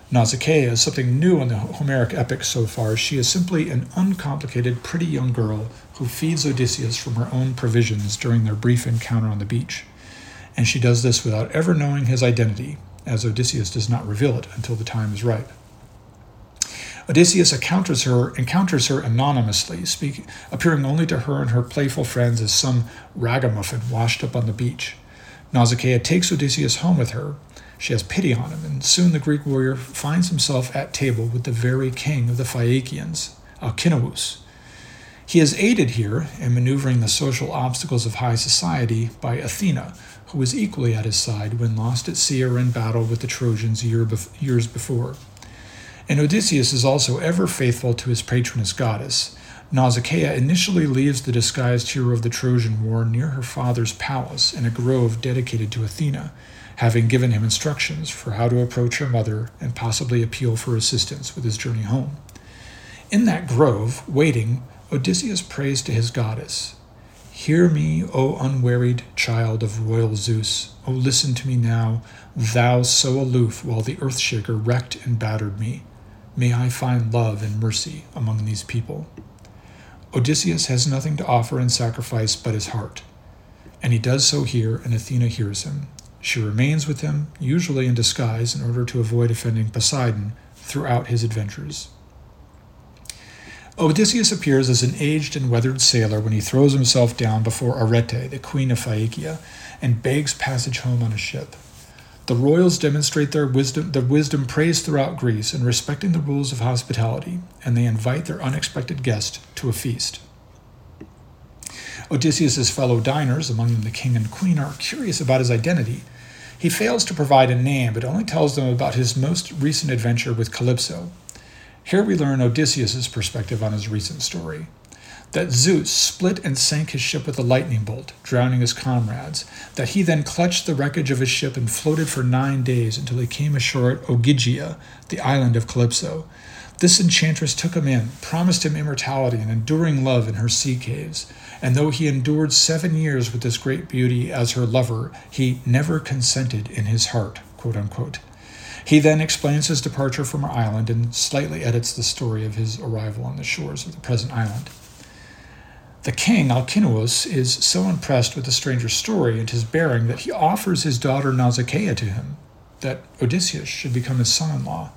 A: Nausicaa is something new in the Homeric epic so far. She is simply an uncomplicated, pretty young girl who feeds Odysseus from her own provisions during their brief encounter on the beach. And she does this without ever knowing his identity, as Odysseus does not reveal it until the time is ripe. Odysseus encounters her, encounters her anonymously, speak, appearing only to her and her playful friends as some ragamuffin washed up on the beach. Nausicaa takes Odysseus home with her. She has pity on him, and soon the Greek warrior finds himself at table with the very king of the Phaeacians, Alcinous. He is aided here in maneuvering the social obstacles of high society by Athena, who was equally at his side when lost at sea or in battle with the Trojans year years before. And Odysseus is also ever faithful to his patroness goddess. Nausicaa initially leaves the disguised hero of the Trojan War near her father's palace in a grove dedicated to Athena, having given him instructions for how to approach her mother and possibly appeal for assistance with his journey home. In that grove, waiting, Odysseus prays to his goddess, Hear me, O unwearied child of royal Zeus. O listen to me now, thou so aloof while the earthshaker wrecked and battered me. May I find love and mercy among these people. Odysseus has nothing to offer in sacrifice but his heart. And he does so here, and Athena hears him. She remains with him, usually in disguise, in order to avoid offending Poseidon throughout his adventures. Odysseus appears as an aged and weathered sailor when he throws himself down before Arete, the queen of Phaeacia, and begs passage home on a ship. The royals demonstrate their wisdom, their wisdom praised throughout Greece in respecting the rules of hospitality, and they invite their unexpected guest to a feast. Odysseus's fellow diners, among them the king and queen, are curious about his identity. He fails to provide a name, but only tells them about his most recent adventure with Calypso, here we learn Odysseus' perspective on his recent story that Zeus split and sank his ship with a lightning bolt, drowning his comrades, that he then clutched the wreckage of his ship and floated for nine days until he came ashore at Ogygia, the island of Calypso. This enchantress took him in, promised him immortality and enduring love in her sea caves, and though he endured seven years with this great beauty as her lover, he never consented in his heart. He then explains his departure from her island and slightly edits the story of his arrival on the shores of the present island. The king, Alcinous, is so impressed with the stranger's story and his bearing that he offers his daughter Nausicaa to him, that Odysseus should become his son in law.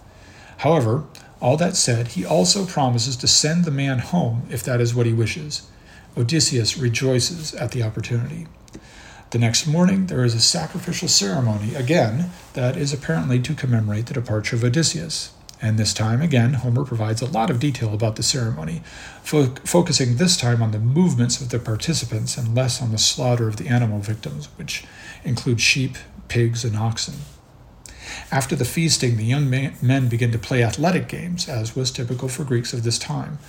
A: However, all that said, he also promises to send the man home if that is what he wishes. Odysseus rejoices at the opportunity. The next morning, there is a sacrificial ceremony, again, that is apparently to commemorate the departure of Odysseus. And this time, again, Homer provides a lot of detail about the ceremony, fo- focusing this time on the movements of the participants and less on the slaughter of the animal victims, which include sheep, pigs, and oxen. After the feasting, the young men begin to play athletic games, as was typical for Greeks of this time.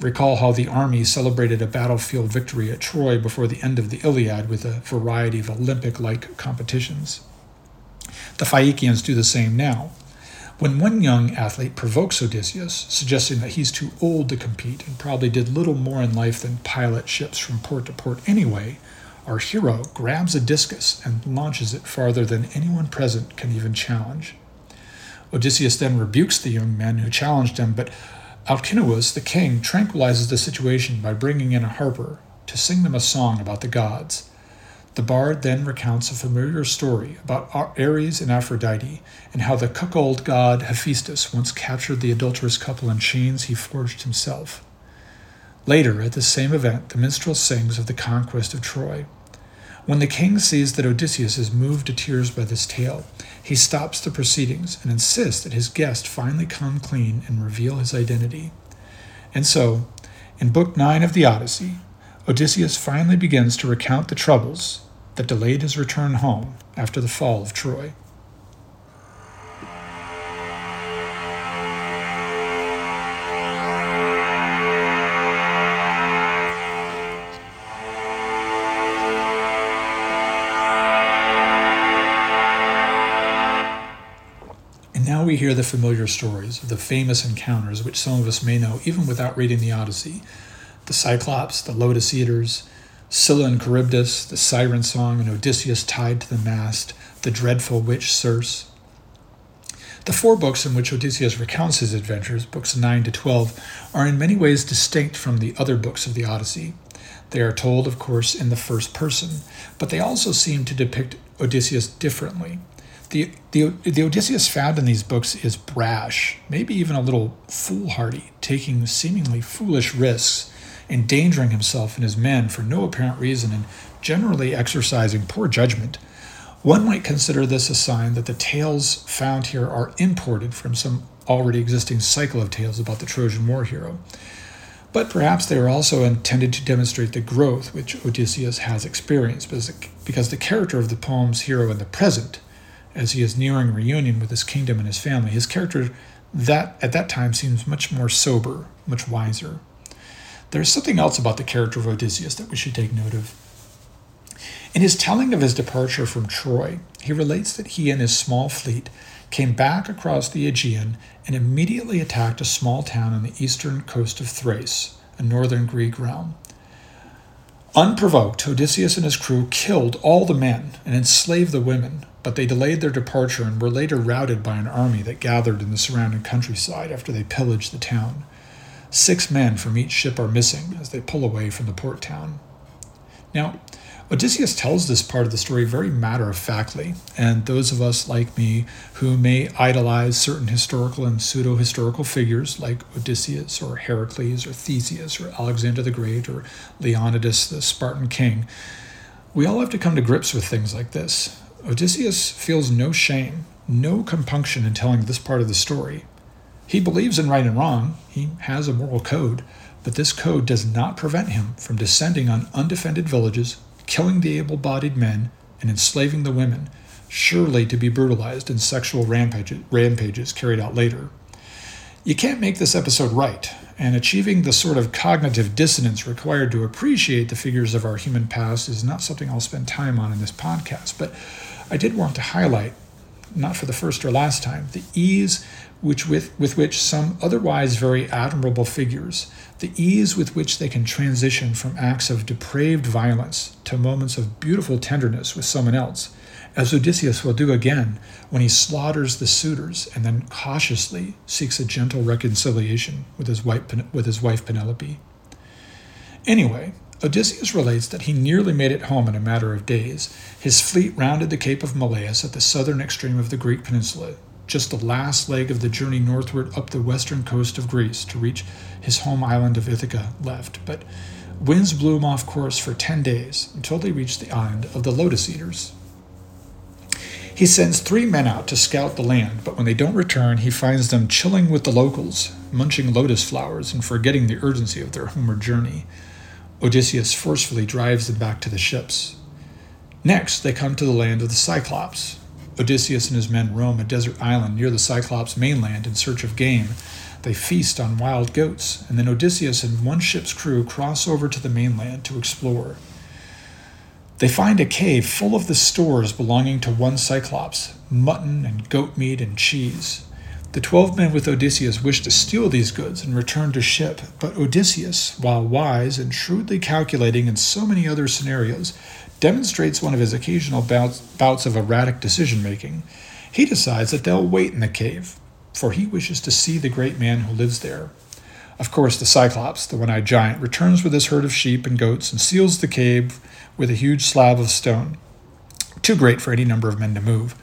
A: Recall how the army celebrated a battlefield victory at Troy before the end of the Iliad with a variety of Olympic like competitions. The Phaeacians do the same now. When one young athlete provokes Odysseus, suggesting that he's too old to compete and probably did little more in life than pilot ships from port to port anyway, our hero grabs a discus and launches it farther than anyone present can even challenge. Odysseus then rebukes the young men who challenged him, but Alcinous, the king, tranquilizes the situation by bringing in a harper to sing them a song about the gods. The bard then recounts a familiar story about Ares and Aphrodite and how the cuckold god Hephaestus once captured the adulterous couple in chains he forged himself. Later, at the same event, the minstrel sings of the conquest of Troy. When the king sees that Odysseus is moved to tears by this tale, he stops the proceedings and insists that his guest finally come clean and reveal his identity. And so, in Book 9 of the Odyssey, Odysseus finally begins to recount the troubles that delayed his return home after the fall of Troy. And now we hear the familiar stories of the famous encounters which some of us may know even without reading the Odyssey the Cyclops, the Lotus Eaters, Scylla and Charybdis, the Siren Song, and Odysseus tied to the mast, the dreadful witch Circe. The four books in which Odysseus recounts his adventures, books 9 to 12, are in many ways distinct from the other books of the Odyssey. They are told, of course, in the first person, but they also seem to depict Odysseus differently. The, the, the Odysseus found in these books is brash, maybe even a little foolhardy, taking seemingly foolish risks, endangering himself and his men for no apparent reason, and generally exercising poor judgment. One might consider this a sign that the tales found here are imported from some already existing cycle of tales about the Trojan War hero. But perhaps they are also intended to demonstrate the growth which Odysseus has experienced, because the character of the poem's hero in the present as he is nearing reunion with his kingdom and his family. His character that at that time seems much more sober, much wiser. There's something else about the character of Odysseus that we should take note of. In his telling of his departure from Troy, he relates that he and his small fleet came back across the Aegean and immediately attacked a small town on the eastern coast of Thrace, a northern Greek realm. Unprovoked, Odysseus and his crew killed all the men and enslaved the women, but they delayed their departure and were later routed by an army that gathered in the surrounding countryside after they pillaged the town. Six men from each ship are missing as they pull away from the port town. Now, Odysseus tells this part of the story very matter of factly, and those of us like me who may idolize certain historical and pseudo historical figures like Odysseus or Heracles or Theseus or Alexander the Great or Leonidas the Spartan king, we all have to come to grips with things like this. Odysseus feels no shame, no compunction in telling this part of the story. He believes in right and wrong, he has a moral code, but this code does not prevent him from descending on undefended villages, killing the able bodied men, and enslaving the women, surely to be brutalized in sexual rampages, rampages carried out later. You can't make this episode right, and achieving the sort of cognitive dissonance required to appreciate the figures of our human past is not something I'll spend time on in this podcast, but I did want to highlight, not for the first or last time, the ease which with, with which some otherwise very admirable figures, the ease with which they can transition from acts of depraved violence to moments of beautiful tenderness with someone else, as Odysseus will do again when he slaughters the suitors and then cautiously seeks a gentle reconciliation with his wife, with his wife Penelope. Anyway, Odysseus relates that he nearly made it home in a matter of days. His fleet rounded the Cape of Malea at the southern extreme of the Greek peninsula, just the last leg of the journey northward up the western coast of Greece to reach his home island of Ithaca left. But winds blew him off course for ten days until they reached the island of the Lotus Eaters. He sends three men out to scout the land, but when they don't return, he finds them chilling with the locals, munching lotus flowers and forgetting the urgency of their homeward journey. Odysseus forcefully drives them back to the ships. Next, they come to the land of the Cyclops. Odysseus and his men roam a desert island near the Cyclops mainland in search of game. They feast on wild goats, and then Odysseus and one ship's crew cross over to the mainland to explore. They find a cave full of the stores belonging to one Cyclops mutton and goat meat and cheese. The twelve men with Odysseus wish to steal these goods and return to ship, but Odysseus, while wise and shrewdly calculating in so many other scenarios, demonstrates one of his occasional bouts, bouts of erratic decision making. He decides that they'll wait in the cave, for he wishes to see the great man who lives there. Of course, the Cyclops, the one eyed giant, returns with his herd of sheep and goats and seals the cave with a huge slab of stone, too great for any number of men to move.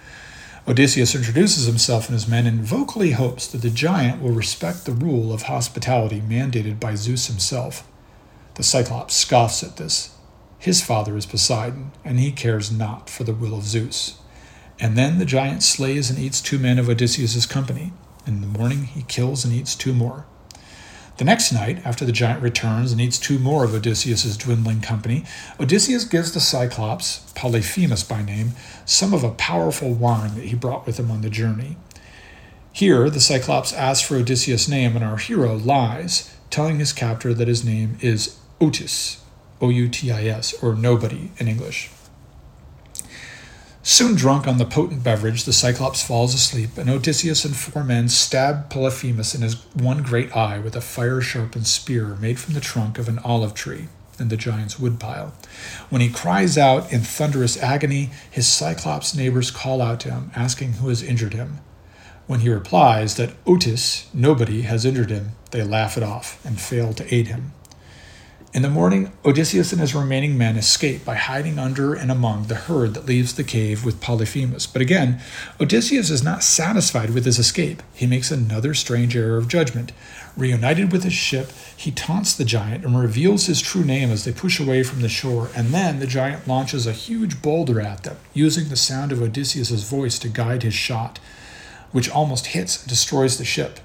A: Odysseus introduces himself and his men and vocally hopes that the giant will respect the rule of hospitality mandated by Zeus himself. The Cyclops scoffs at this. His father is Poseidon, and he cares not for the will of Zeus. And then the giant slays and eats two men of Odysseus's company. In the morning he kills and eats two more. The next night, after the giant returns and eats two more of Odysseus's dwindling company, Odysseus gives the Cyclops, Polyphemus by name, some of a powerful wine that he brought with him on the journey. Here, the Cyclops asks for Odysseus' name, and our hero lies, telling his captor that his name is Outis, O U T I S, or nobody in English. Soon drunk on the potent beverage, the Cyclops falls asleep, and Odysseus and four men stab Polyphemus in his one great eye with a fire sharpened spear made from the trunk of an olive tree in the giant's woodpile. When he cries out in thunderous agony, his Cyclops neighbors call out to him, asking who has injured him. When he replies that Outis, nobody, has injured him, they laugh it off and fail to aid him. In the morning, Odysseus and his remaining men escape by hiding under and among the herd that leaves the cave with Polyphemus. But again, Odysseus is not satisfied with his escape. He makes another strange error of judgment. Reunited with his ship, he taunts the giant and reveals his true name as they push away from the shore, and then the giant launches a huge boulder at them, using the sound of Odysseus's voice to guide his shot, which almost hits and destroys the ship.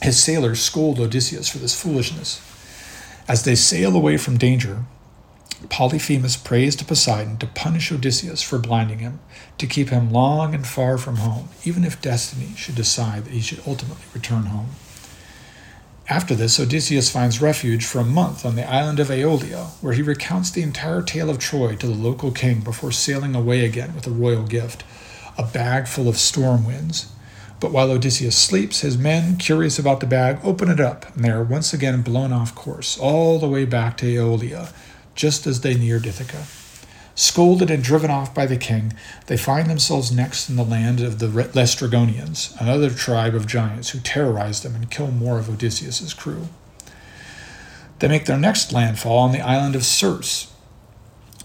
A: His sailors scold Odysseus for this foolishness. As they sail away from danger, Polyphemus prays to Poseidon to punish Odysseus for blinding him, to keep him long and far from home, even if destiny should decide that he should ultimately return home. After this, Odysseus finds refuge for a month on the island of Aeolia, where he recounts the entire tale of Troy to the local king before sailing away again with a royal gift a bag full of storm winds. But while Odysseus sleeps, his men, curious about the bag, open it up, and they are once again blown off course, all the way back to Aeolia, just as they neared Ithaca. Scolded and driven off by the king, they find themselves next in the land of the Laestrygonians, another tribe of giants who terrorize them and kill more of Odysseus's crew. They make their next landfall on the island of Circe,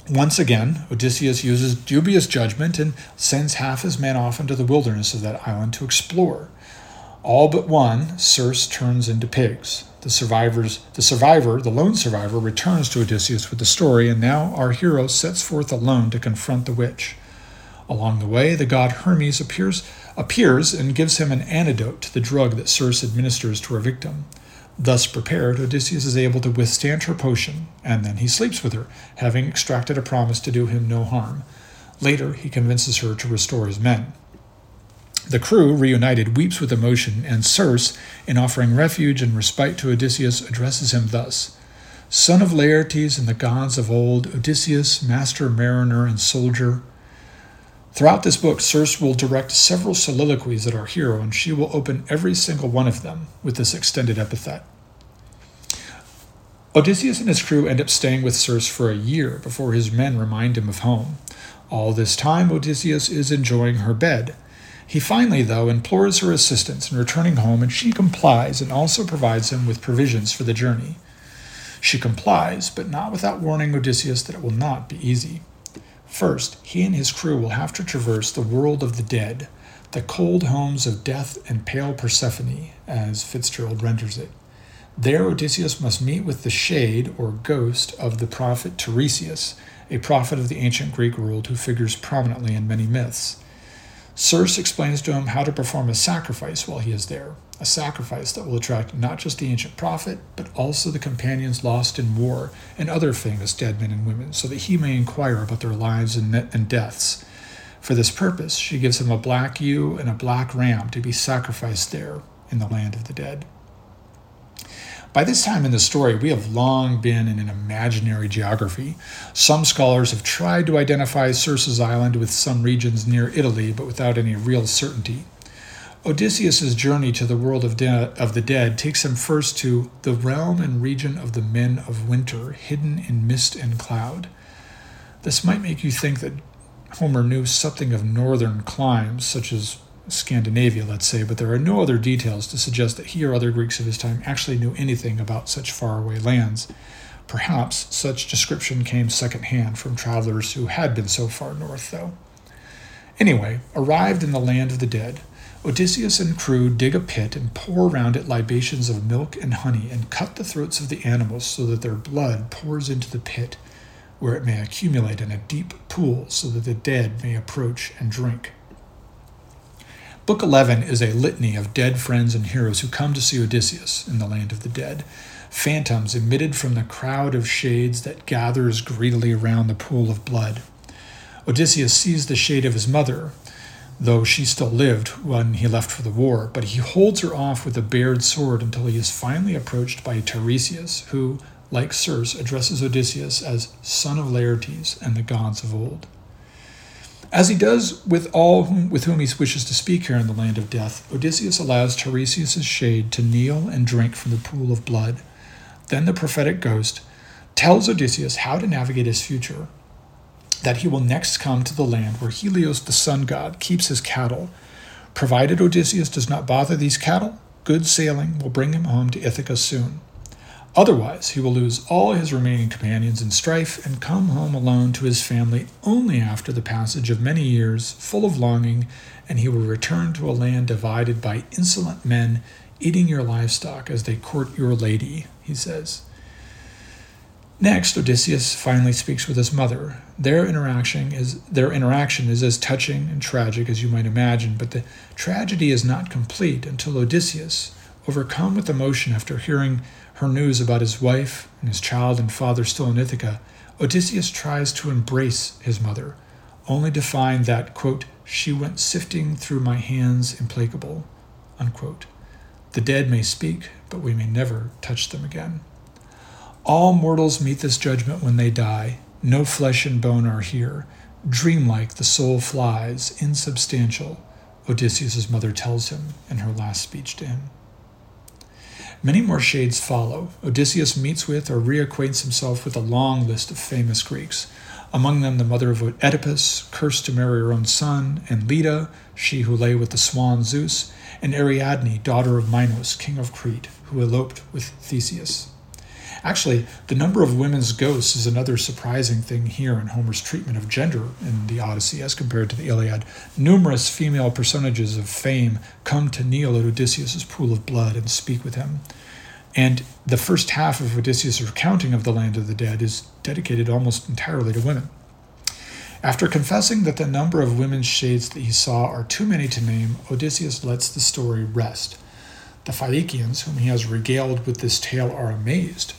A: once again, Odysseus uses dubious judgment and sends half his men off into the wilderness of that island to explore. All but one, Circe turns into pigs. The survivors, the survivor, the lone survivor, returns to Odysseus with the story, and now our hero sets forth alone to confront the witch. Along the way, the god Hermes appears, appears and gives him an antidote to the drug that Circe administers to her victim. Thus prepared, Odysseus is able to withstand her potion, and then he sleeps with her, having extracted a promise to do him no harm. Later, he convinces her to restore his men. The crew, reunited, weeps with emotion, and Circe, in offering refuge and respite to Odysseus, addresses him thus Son of Laertes and the gods of old, Odysseus, master mariner and soldier. Throughout this book, Circe will direct several soliloquies at our hero, and she will open every single one of them with this extended epithet. Odysseus and his crew end up staying with Circe for a year before his men remind him of home. All this time, Odysseus is enjoying her bed. He finally, though, implores her assistance in returning home, and she complies and also provides him with provisions for the journey. She complies, but not without warning Odysseus that it will not be easy. First, he and his crew will have to traverse the world of the dead, the cold homes of death and pale Persephone, as Fitzgerald renders it. There, Odysseus must meet with the shade or ghost of the prophet Tiresias, a prophet of the ancient Greek world who figures prominently in many myths. Circe explains to him how to perform a sacrifice while he is there, a sacrifice that will attract not just the ancient prophet, but also the companions lost in war and other famous dead men and women, so that he may inquire about their lives and, and deaths. For this purpose, she gives him a black ewe and a black ram to be sacrificed there in the land of the dead. By this time in the story, we have long been in an imaginary geography. Some scholars have tried to identify Circe's island with some regions near Italy, but without any real certainty. Odysseus's journey to the world of, de- of the dead takes him first to the realm and region of the men of winter, hidden in mist and cloud. This might make you think that Homer knew something of northern climes, such as Scandinavia, let's say, but there are no other details to suggest that he or other Greeks of his time actually knew anything about such faraway lands. Perhaps such description came secondhand from travelers who had been so far north, though. Anyway, arrived in the land of the dead, Odysseus and crew dig a pit and pour around it libations of milk and honey and cut the throats of the animals so that their blood pours into the pit. where it may accumulate in a deep pool so that the dead may approach and drink. Book 11 is a litany of dead friends and heroes who come to see Odysseus in the land of the dead. Phantoms emitted from the crowd of shades that gathers greedily around the pool of blood. Odysseus sees the shade of his mother, though she still lived when he left for the war, but he holds her off with a bared sword until he is finally approached by Tiresias, who, like Circe, addresses Odysseus as son of Laertes and the gods of old. As he does with all whom, with whom he wishes to speak here in the land of death, Odysseus allows Tiresias' shade to kneel and drink from the pool of blood. Then the prophetic ghost tells Odysseus how to navigate his future, that he will next come to the land where Helios the sun god keeps his cattle. Provided Odysseus does not bother these cattle, good sailing will bring him home to Ithaca soon. Otherwise, he will lose all his remaining companions in strife and come home alone to his family only after the passage of many years, full of longing, and he will return to a land divided by insolent men eating your livestock as they court your lady, he says. Next, Odysseus finally speaks with his mother. Their interaction is their interaction is as touching and tragic as you might imagine, but the tragedy is not complete until Odysseus, overcome with emotion after hearing her news about his wife and his child and father still in Ithaca, Odysseus tries to embrace his mother, only to find that, quote, she went sifting through my hands implacable, unquote. The dead may speak, but we may never touch them again. All mortals meet this judgment when they die. No flesh and bone are here. Dreamlike the soul flies, insubstantial, Odysseus' mother tells him in her last speech to him. Many more shades follow. Odysseus meets with or reacquaints himself with a long list of famous Greeks, among them the mother of Oedipus, cursed to marry her own son, and Leda, she who lay with the swan Zeus, and Ariadne, daughter of Minos, king of Crete, who eloped with Theseus. Actually, the number of women's ghosts is another surprising thing here in Homer's treatment of gender in the Odyssey as compared to the Iliad. Numerous female personages of fame come to kneel at Odysseus' pool of blood and speak with him. And the first half of Odysseus' recounting of the land of the dead is dedicated almost entirely to women. After confessing that the number of women's shades that he saw are too many to name, Odysseus lets the story rest. The Phaeacians, whom he has regaled with this tale, are amazed.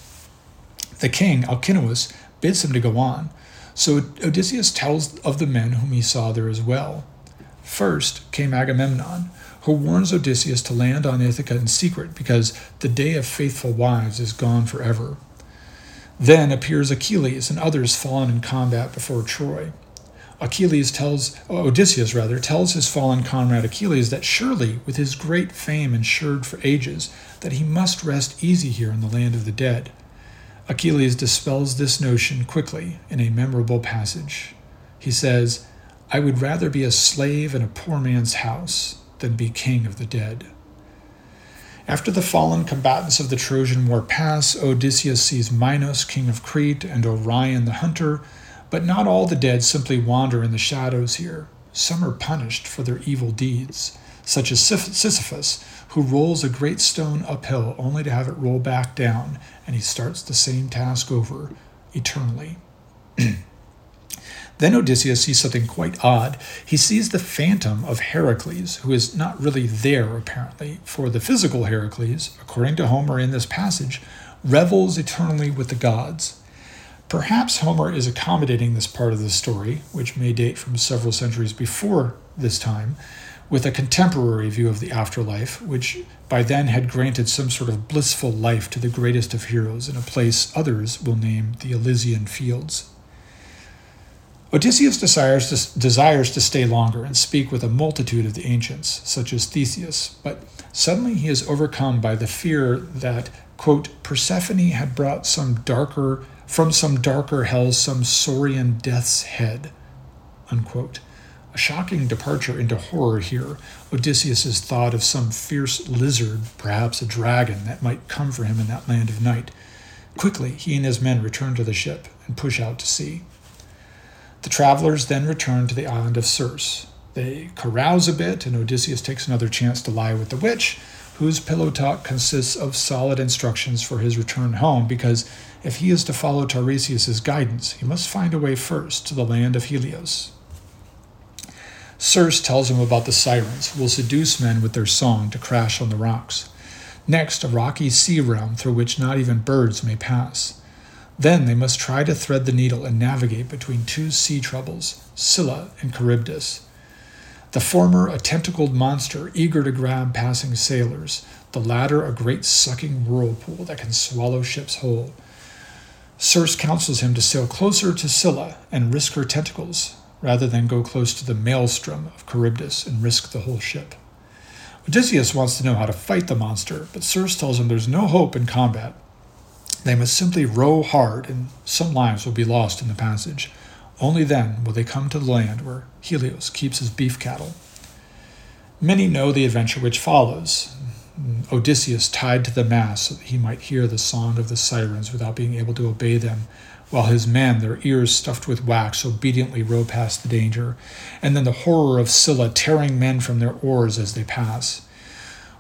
A: The king, Alcinous, bids him to go on, so Odysseus tells of the men whom he saw there as well. First came Agamemnon, who warns Odysseus to land on Ithaca in secret because the day of faithful wives is gone forever. Then appears Achilles and others fallen in combat before Troy. Achilles tells, Odysseus rather, tells his fallen comrade Achilles that surely, with his great fame ensured for ages, that he must rest easy here in the land of the dead. Achilles dispels this notion quickly in a memorable passage. He says, I would rather be a slave in a poor man's house than be king of the dead. After the fallen combatants of the Trojan War pass, Odysseus sees Minos, king of Crete, and Orion the hunter, but not all the dead simply wander in the shadows here. Some are punished for their evil deeds, such as Sisyphus, who rolls a great stone uphill only to have it roll back down, and he starts the same task over eternally. then Odysseus sees something quite odd. He sees the phantom of Heracles, who is not really there, apparently, for the physical Heracles, according to Homer in this passage, revels eternally with the gods. Perhaps Homer is accommodating this part of the story, which may date from several centuries before this time, with a contemporary view of the afterlife, which by then had granted some sort of blissful life to the greatest of heroes in a place others will name the Elysian Fields. Odysseus desires to, desires to stay longer and speak with a multitude of the ancients, such as Theseus, but suddenly he is overcome by the fear that, quote, Persephone had brought some darker, from some darker hell, some saurian death's head, unquote. A shocking departure into horror here. Odysseus' thought of some fierce lizard, perhaps a dragon, that might come for him in that land of night. Quickly, he and his men return to the ship and push out to sea. The travelers then return to the island of Circe. They carouse a bit, and Odysseus takes another chance to lie with the witch, whose pillow talk consists of solid instructions for his return home, because if he is to follow Tiresias's guidance, he must find a way first to the land of Helios. Circe tells him about the sirens who will seduce men with their song to crash on the rocks. Next, a rocky sea realm through which not even birds may pass. Then they must try to thread the needle and navigate between two sea troubles, Scylla and Charybdis. The former a tentacled monster eager to grab passing sailors, the latter a great sucking whirlpool that can swallow ships whole. Circe counsels him to sail closer to Scylla and risk her tentacles, rather than go close to the maelstrom of Charybdis and risk the whole ship. Odysseus wants to know how to fight the monster, but Circe tells him there's no hope in combat. They must simply row hard, and some lives will be lost in the passage. Only then will they come to the land where Helios keeps his beef cattle. Many know the adventure which follows. Odysseus tied to the mast so that he might hear the song of the sirens without being able to obey them, while his men, their ears stuffed with wax, obediently row past the danger, and then the horror of Scylla tearing men from their oars as they pass.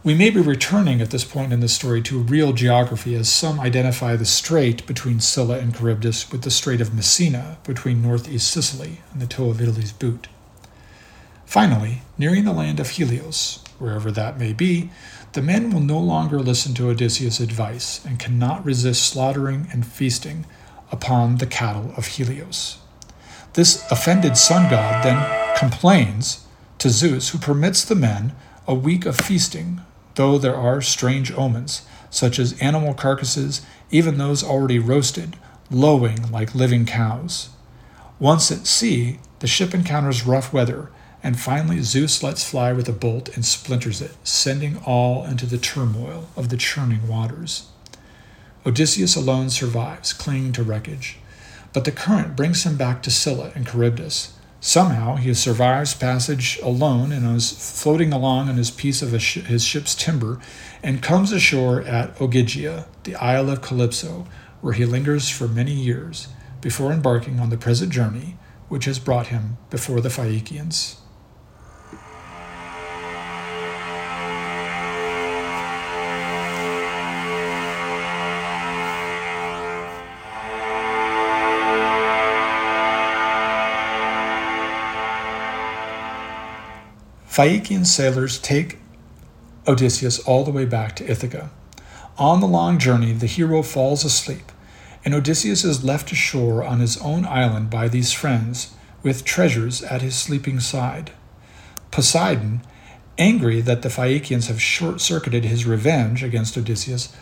A: We may be returning at this point in the story to real geography, as some identify the strait between Scylla and Charybdis with the Strait of Messina between northeast Sicily and the toe of Italy's boot. Finally, nearing the land of Helios, wherever that may be, the men will no longer listen to Odysseus' advice and cannot resist slaughtering and feasting upon the cattle of Helios. This offended sun god then complains to Zeus, who permits the men a week of feasting though there are strange omens, such as animal carcasses, even those already roasted, lowing like living cows. Once at sea, the ship encounters rough weather, and finally Zeus lets fly with a bolt and splinters it, sending all into the turmoil of the churning waters. Odysseus alone survives, clinging to wreckage, but the current brings him back to Scylla and Charybdis, Somehow he survives passage alone and is floating along on his piece of his ship's timber and comes ashore at Ogygia, the Isle of Calypso, where he lingers for many years before embarking on the present journey which has brought him before the Phaeacians. Phaeacian sailors take Odysseus all the way back to Ithaca. On the long journey, the hero falls asleep, and Odysseus is left ashore on his own island by these friends with treasures at his sleeping side. Poseidon, angry that the Phaeacians have short circuited his revenge against Odysseus,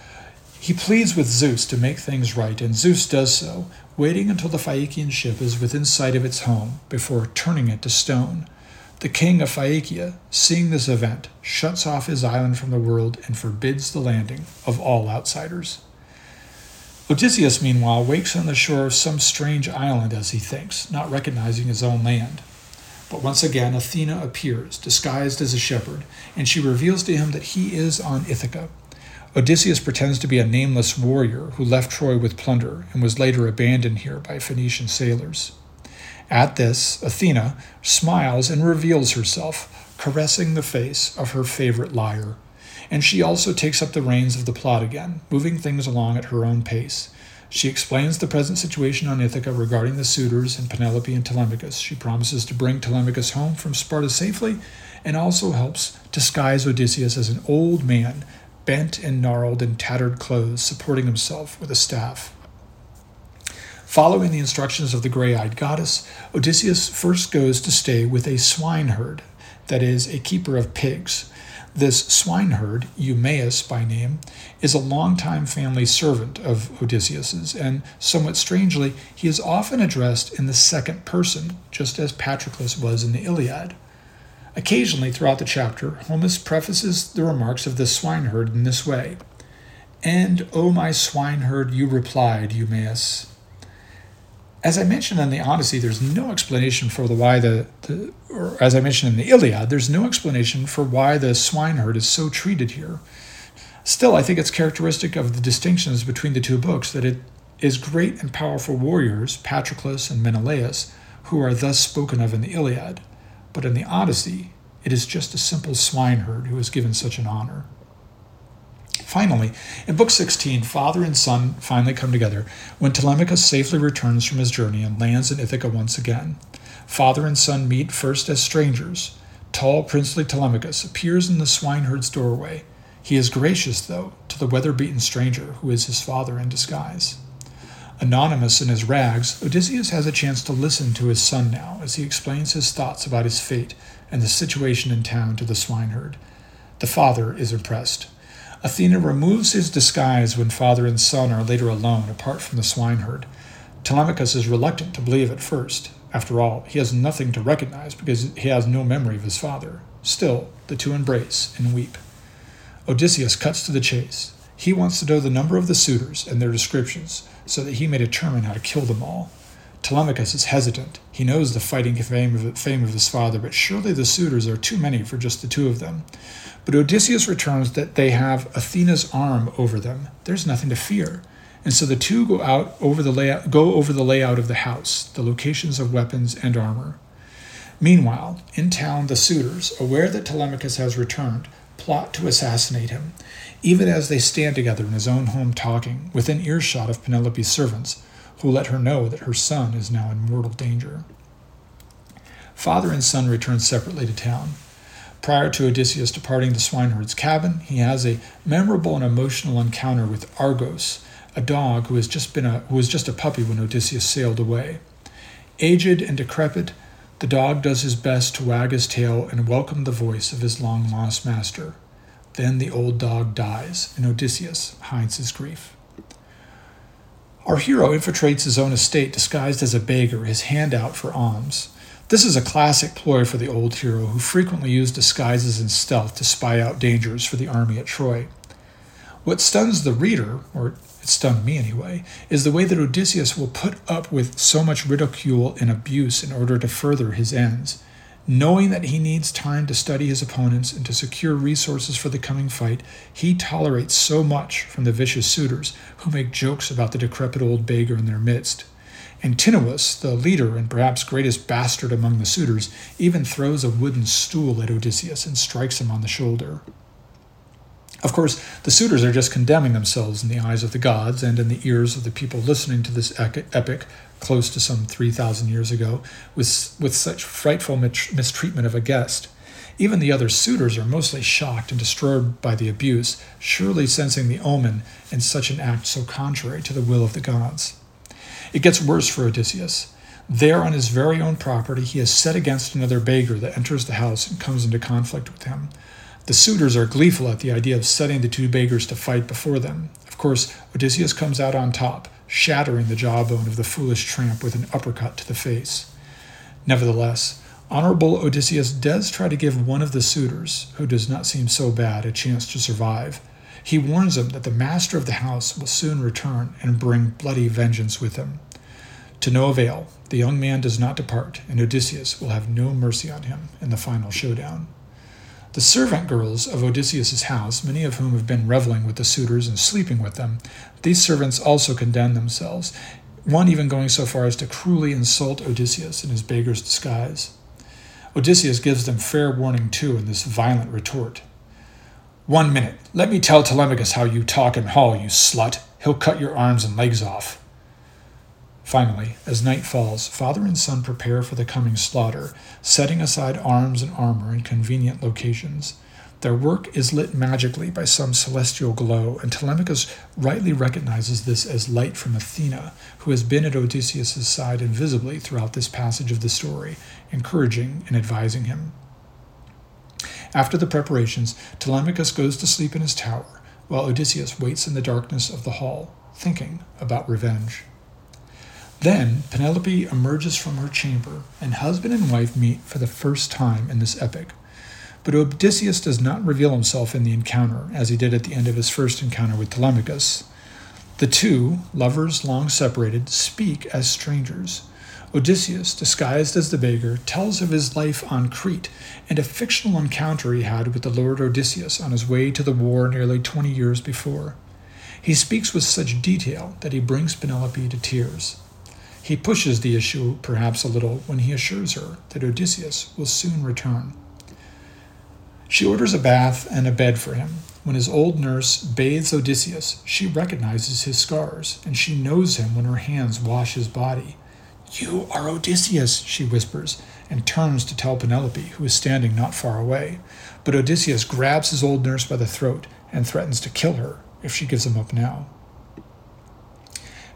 A: he pleads with Zeus to make things right, and Zeus does so, waiting until the Phaeacian ship is within sight of its home before turning it to stone. The king of Phaeacia, seeing this event, shuts off his island from the world and forbids the landing of all outsiders. Odysseus, meanwhile, wakes on the shore of some strange island as he thinks, not recognizing his own land. But once again, Athena appears, disguised as a shepherd, and she reveals to him that he is on Ithaca. Odysseus pretends to be a nameless warrior who left Troy with plunder and was later abandoned here by Phoenician sailors. At this, Athena smiles and reveals herself, caressing the face of her favorite liar. And she also takes up the reins of the plot again, moving things along at her own pace. She explains the present situation on Ithaca regarding the suitors and Penelope and Telemachus. She promises to bring Telemachus home from Sparta safely and also helps disguise Odysseus as an old man, bent and gnarled in tattered clothes, supporting himself with a staff. Following the instructions of the gray eyed goddess, Odysseus first goes to stay with a swineherd, that is, a keeper of pigs. This swineherd, Eumaeus by name, is a longtime family servant of Odysseus's, and somewhat strangely, he is often addressed in the second person, just as Patroclus was in the Iliad. Occasionally throughout the chapter, Homer prefaces the remarks of the swineherd in this way And, O my swineherd, you replied, Eumaeus, as I mentioned in the Odyssey, there's no explanation for the why the, the or as I mentioned in the Iliad, there's no explanation for why the swineherd is so treated here. Still, I think it's characteristic of the distinctions between the two books that it is great and powerful warriors, Patroclus and Menelaus, who are thus spoken of in the Iliad, but in the Odyssey, it is just a simple swineherd who is given such an honor. Finally, in Book 16, father and son finally come together when Telemachus safely returns from his journey and lands in Ithaca once again. Father and son meet first as strangers. Tall, princely Telemachus appears in the swineherd's doorway. He is gracious, though, to the weather beaten stranger who is his father in disguise. Anonymous in his rags, Odysseus has a chance to listen to his son now as he explains his thoughts about his fate and the situation in town to the swineherd. The father is impressed. Athena removes his disguise when father and son are later alone, apart from the swineherd. Telemachus is reluctant to believe at first. After all, he has nothing to recognize because he has no memory of his father. Still, the two embrace and weep. Odysseus cuts to the chase. He wants to know the number of the suitors and their descriptions so that he may determine how to kill them all. Telemachus is hesitant. He knows the fighting fame of, fame of his father, but surely the suitors are too many for just the two of them. But Odysseus returns that they have Athena's arm over them. There's nothing to fear. And so the two go out over the layout, go over the layout of the house, the locations of weapons and armor. Meanwhile, in town, the suitors, aware that Telemachus has returned, plot to assassinate him, even as they stand together in his own home talking, within earshot of Penelope's servants, who let her know that her son is now in mortal danger. Father and son return separately to town. Prior to Odysseus departing the swineherd's cabin, he has a memorable and emotional encounter with Argos, a dog who has just been a who was just a puppy when Odysseus sailed away. Aged and decrepit, the dog does his best to wag his tail and welcome the voice of his long lost master. Then the old dog dies, and Odysseus hides his grief. Our hero infiltrates his own estate disguised as a beggar, his hand out for alms. This is a classic ploy for the old hero who frequently used disguises and stealth to spy out dangers for the army at Troy. What stuns the reader, or it stunned me anyway, is the way that Odysseus will put up with so much ridicule and abuse in order to further his ends. Knowing that he needs time to study his opponents and to secure resources for the coming fight, he tolerates so much from the vicious suitors who make jokes about the decrepit old beggar in their midst. Antinous, the leader and perhaps greatest bastard among the suitors, even throws a wooden stool at Odysseus and strikes him on the shoulder. Of course, the suitors are just condemning themselves in the eyes of the gods and in the ears of the people listening to this epic close to some 3,000 years ago with, with such frightful mistreatment of a guest. Even the other suitors are mostly shocked and disturbed by the abuse, surely sensing the omen in such an act so contrary to the will of the gods. It gets worse for Odysseus. There, on his very own property, he is set against another beggar that enters the house and comes into conflict with him. The suitors are gleeful at the idea of setting the two beggars to fight before them. Of course, Odysseus comes out on top, shattering the jawbone of the foolish tramp with an uppercut to the face. Nevertheless, Honorable Odysseus does try to give one of the suitors, who does not seem so bad, a chance to survive. He warns him that the master of the house will soon return and bring bloody vengeance with him. To no avail, the young man does not depart, and Odysseus will have no mercy on him in the final showdown. The servant girls of Odysseus's house, many of whom have been reveling with the suitors and sleeping with them, these servants also condemn themselves, one even going so far as to cruelly insult Odysseus in his beggar's disguise. Odysseus gives them fair warning too in this violent retort. One minute. Let me tell Telemachus how you talk and haul, you slut. He'll cut your arms and legs off. Finally, as night falls, father and son prepare for the coming slaughter, setting aside arms and armor in convenient locations. Their work is lit magically by some celestial glow, and Telemachus rightly recognizes this as light from Athena, who has been at Odysseus's side invisibly throughout this passage of the story, encouraging and advising him. After the preparations, Telemachus goes to sleep in his tower, while Odysseus waits in the darkness of the hall, thinking about revenge. Then Penelope emerges from her chamber, and husband and wife meet for the first time in this epic. But Odysseus does not reveal himself in the encounter, as he did at the end of his first encounter with Telemachus. The two, lovers long separated, speak as strangers. Odysseus, disguised as the beggar, tells of his life on Crete and a fictional encounter he had with the Lord Odysseus on his way to the war nearly 20 years before. He speaks with such detail that he brings Penelope to tears. He pushes the issue perhaps a little when he assures her that Odysseus will soon return. She orders a bath and a bed for him. When his old nurse bathes Odysseus, she recognizes his scars, and she knows him when her hands wash his body. You are Odysseus, she whispers, and turns to tell Penelope, who is standing not far away. But Odysseus grabs his old nurse by the throat and threatens to kill her if she gives him up now.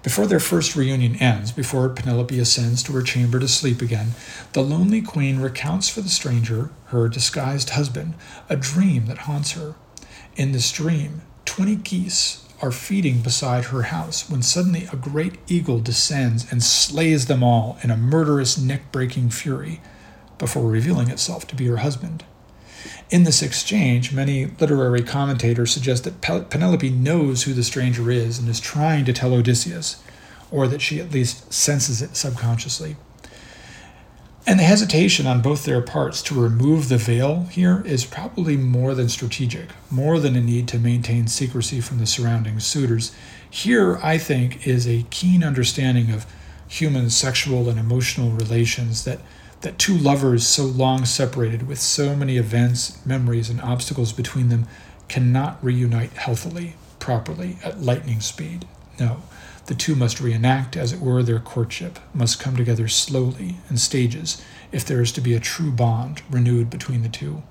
A: Before their first reunion ends, before Penelope ascends to her chamber to sleep again, the lonely queen recounts for the stranger, her disguised husband, a dream that haunts her. In this dream, twenty geese are feeding beside her house when suddenly a great eagle descends and slays them all in a murderous, neck breaking fury before revealing itself to be her husband. In this exchange, many literary commentators suggest that Penelope knows who the stranger is and is trying to tell Odysseus, or that she at least senses it subconsciously. And the hesitation on both their parts to remove the veil here is probably more than strategic, more than a need to maintain secrecy from the surrounding suitors. Here, I think, is a keen understanding of human sexual and emotional relations that, that two lovers so long separated with so many events, memories, and obstacles between them cannot reunite healthily, properly, at lightning speed. No. The two must reenact, as it were, their courtship, must come together slowly in stages if there is to be a true bond renewed between the two.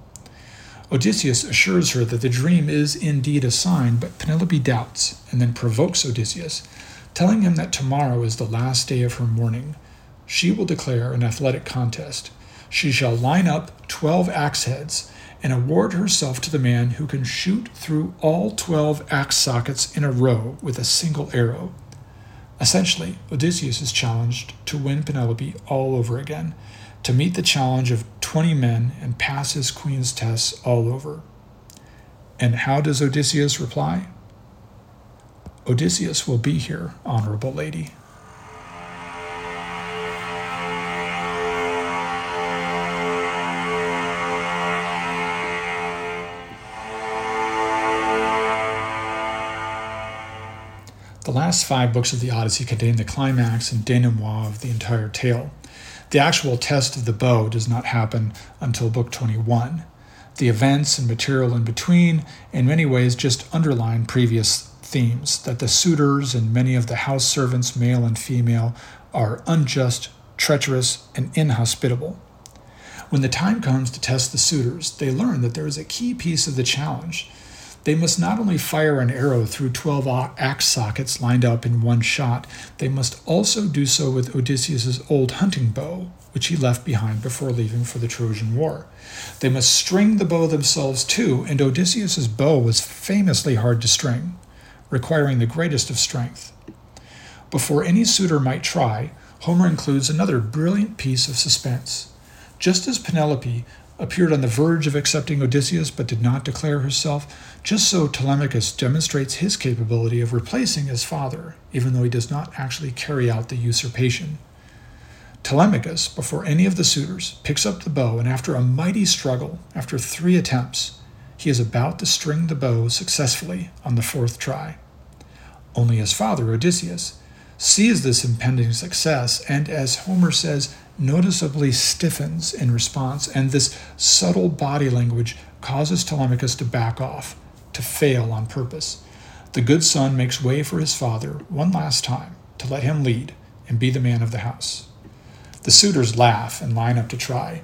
A: Odysseus assures her that the dream is indeed a sign, but Penelope doubts and then provokes Odysseus, telling him that tomorrow is the last day of her mourning. She will declare an athletic contest. She shall line up twelve axe heads and award herself to the man who can shoot through all twelve axe sockets in a row with a single arrow. Essentially, Odysseus is challenged to win Penelope all over again, to meet the challenge of 20 men and pass his queen's tests all over. And how does Odysseus reply? Odysseus will be here, honorable lady. The last five books of the Odyssey contain the climax and denouement of the entire tale. The actual test of the bow does not happen until Book 21. The events and material in between, in many ways, just underline previous themes that the suitors and many of the house servants, male and female, are unjust, treacherous, and inhospitable. When the time comes to test the suitors, they learn that there is a key piece of the challenge they must not only fire an arrow through 12 axe sockets lined up in one shot, they must also do so with Odysseus's old hunting bow, which he left behind before leaving for the Trojan War. They must string the bow themselves too, and Odysseus's bow was famously hard to string, requiring the greatest of strength. Before any suitor might try, Homer includes another brilliant piece of suspense. Just as Penelope appeared on the verge of accepting Odysseus but did not declare herself, just so Telemachus demonstrates his capability of replacing his father, even though he does not actually carry out the usurpation. Telemachus, before any of the suitors, picks up the bow, and after a mighty struggle, after three attempts, he is about to string the bow successfully on the fourth try. Only his father, Odysseus, sees this impending success, and as Homer says, noticeably stiffens in response, and this subtle body language causes Telemachus to back off, to fail on purpose. The good son makes way for his father one last time to let him lead and be the man of the house. The suitors laugh and line up to try.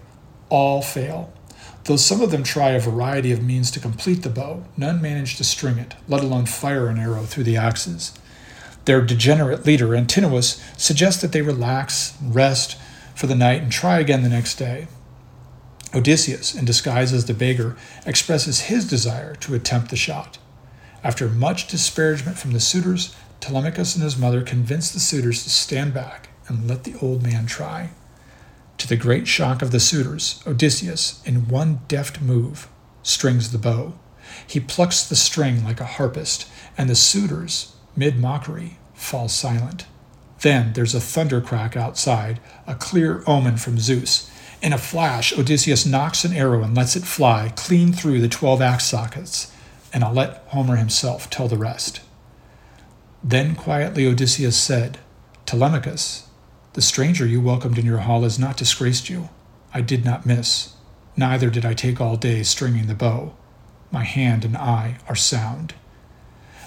A: All fail. Though some of them try a variety of means to complete the bow, none manage to string it, let alone fire an arrow through the axes. Their degenerate leader, Antinous, suggests that they relax, rest, for the night and try again the next day. Odysseus, in disguise as the beggar, expresses his desire to attempt the shot. After much disparagement from the suitors, Telemachus and his mother convince the suitors to stand back and let the old man try. To the great shock of the suitors, Odysseus, in one deft move, strings the bow. He plucks the string like a harpist, and the suitors, mid mockery, fall silent. Then there's a thunder crack outside, a clear omen from Zeus. In a flash, Odysseus nocks an arrow and lets it fly clean through the twelve axe sockets, and I'll let Homer himself tell the rest. Then quietly Odysseus said, Telemachus, the stranger you welcomed in your hall has not disgraced you. I did not miss. Neither did I take all day stringing the bow. my hand and eye are sound.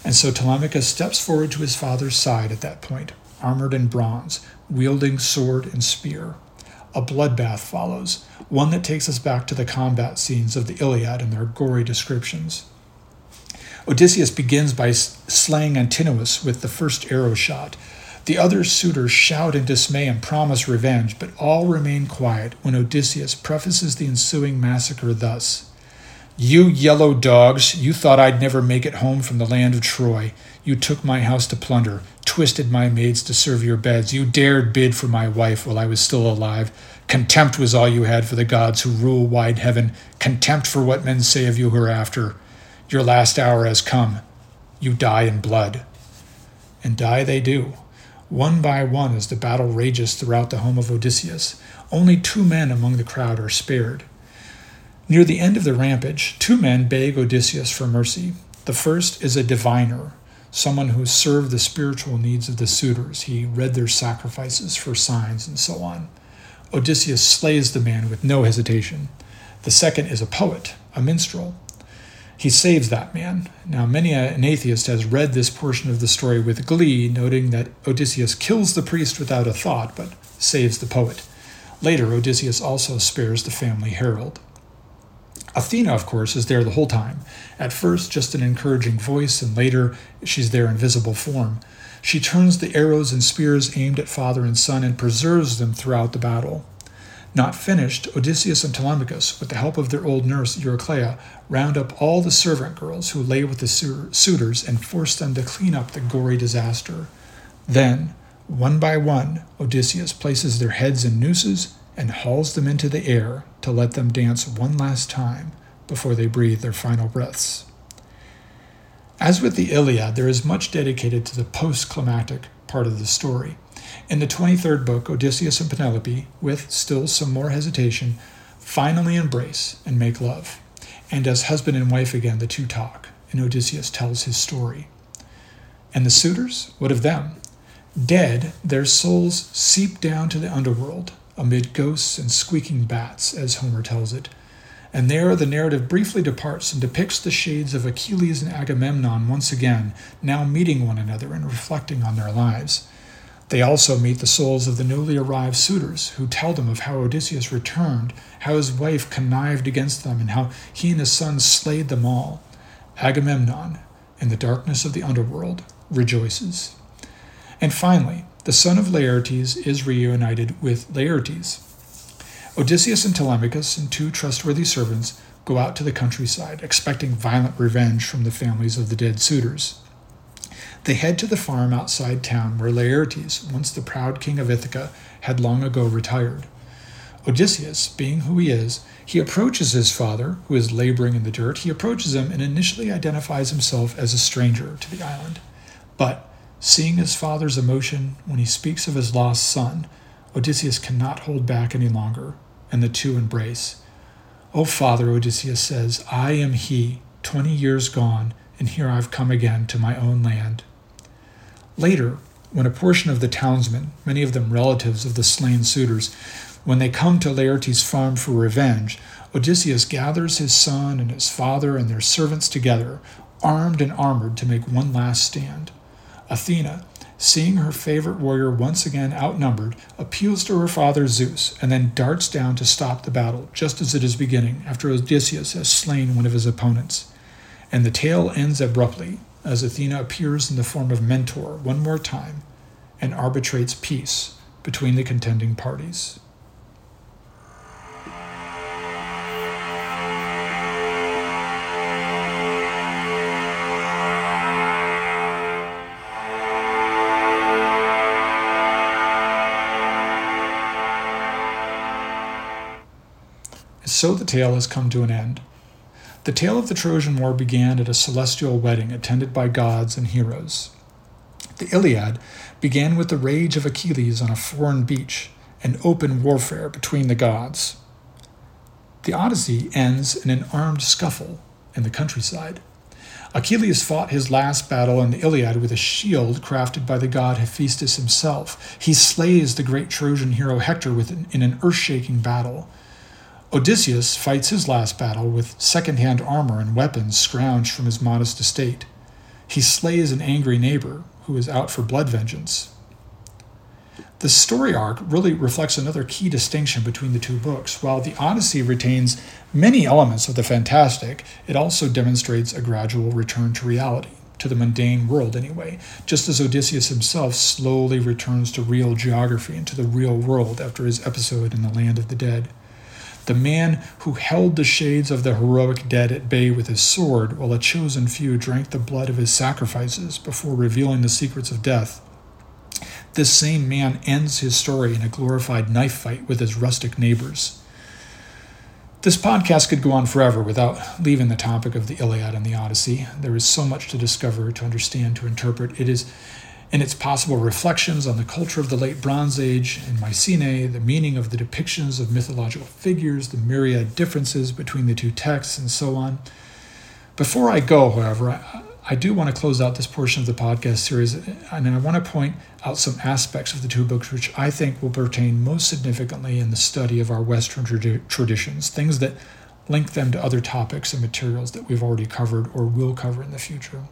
A: And so Telemachus steps forward to his father's side at that point, armored in bronze, wielding sword and spear. A bloodbath follows, one that takes us back to the combat scenes of the Iliad and their gory descriptions. Odysseus begins by slaying Antinous with the first arrow shot. The other suitors shout in dismay and promise revenge, but all remain quiet when Odysseus prefaces the ensuing massacre thus you yellow dogs, you thought I'd never make it home from the land of Troy. You took my house to plunder, twisted my maids to serve your beds. You dared bid for my wife while I was still alive. Contempt was all you had for the gods who rule wide heaven, contempt for what men say of you hereafter. Your last hour has come. You die in blood. And die they do, one by one as the battle rages throughout the home of Odysseus. Only two men among the crowd are spared. Near the end of the rampage, two men beg Odysseus for mercy. The first is a diviner, someone who served the spiritual needs of the suitors. He read their sacrifices for signs and so on. Odysseus slays the man with no hesitation. The second is a poet, a minstrel. He saves that man. Now, many an atheist has read this portion of the story with glee, noting that Odysseus kills the priest without a thought, but saves the poet. Later, Odysseus also spares the family herald. Athena, of course, is there the whole time. At first, just an encouraging voice, and later, she's there in visible form. She turns the arrows and spears aimed at father and son and preserves them throughout the battle. Not finished, Odysseus and Telemachus, with the help of their old nurse Eurycleia, round up all the servant girls who lay with the suitors and force them to clean up the gory disaster. Then, one by one, Odysseus places their heads in nooses and hauls them into the air to let them dance one last time before they breathe their final breaths. As with the Iliad, there is much dedicated to the post climactic part of the story. In the 23rd book, Odysseus and Penelope, with still some more hesitation, finally embrace and make love. And as husband and wife again, the two talk, and Odysseus tells his story. And the suitors, what of them? Dead, their souls seep down to the underworld, amid ghosts and squeaking bats, as Homer tells it. And there the narrative briefly departs and depicts the shades of Achilles and Agamemnon once again, now meeting one another and reflecting on their lives. They also meet the souls of the newly arrived suitors, who tell them of how Odysseus returned, how his wife connived against them, and how he and his sons slayed them all. Agamemnon, in the darkness of the underworld, rejoices. And finally, the son of Laertes is reunited with Laertes. Odysseus and Telemachus and two trustworthy servants go out to the countryside, expecting violent revenge from the families of the dead suitors. They head to the farm outside town where Laertes, once the proud king of Ithaca, had long ago retired. Odysseus, being who he is, he approaches his father, who is laboring in the dirt. He approaches him and initially identifies himself as a stranger to the island. But Seeing his father's emotion when he speaks of his lost son, Odysseus cannot hold back any longer, and the two embrace. O father, Odysseus says, I am he, twenty years gone, and here I've come again to my own land. Later, when a portion of the townsmen, many of them relatives of the slain suitors, when they come to Laertes' farm for revenge, Odysseus gathers his son and his father and their servants together, armed and armored, to make one last stand. Athena, seeing her favorite warrior once again outnumbered, appeals to her father Zeus and then darts down to stop the battle just as it is beginning after Odysseus has slain one of his opponents. And the tale ends abruptly as Athena appears in the form of Mentor one more time and arbitrates peace between the contending parties. So the tale has come to an end. The tale of the Trojan War began at a celestial wedding attended by gods and heroes. The Iliad began with the rage of Achilles on a foreign beach and open warfare between the gods. The Odyssey ends in an armed scuffle in the countryside. Achilles fought his last battle in the Iliad with a shield crafted by the god Hephaestus himself. He slays the great Trojan hero Hector in an earth shaking battle. Odysseus fights his last battle with second hand armor and weapons scrounged from his modest estate. He slays an angry neighbor who is out for blood vengeance. The story arc really reflects another key distinction between the two books. While the Odyssey retains many elements of the fantastic, it also demonstrates a gradual return to reality, to the mundane world anyway, just as Odysseus himself slowly returns to real geography and to the real world after his episode in the land of the dead. The man who held the shades of the heroic dead at bay with his sword while a chosen few drank the blood of his sacrifices before revealing the secrets of death this same man ends his story in a glorified knife fight with his rustic neighbors. This podcast could go on forever without leaving the topic of the Iliad and the Odyssey. There is so much to discover, to understand, to interpret. It is in its possible reflections on the culture of the late Bronze Age in Mycenae, the meaning of the depictions of mythological figures, the myriad differences between the two texts, and so on. Before I go, however, I, I do want to close out this portion of the podcast series, and I want to point out some aspects of the two books which I think will pertain most significantly in the study of our Western trad- traditions, things that link them to other topics and materials that we've already covered or will cover in the future.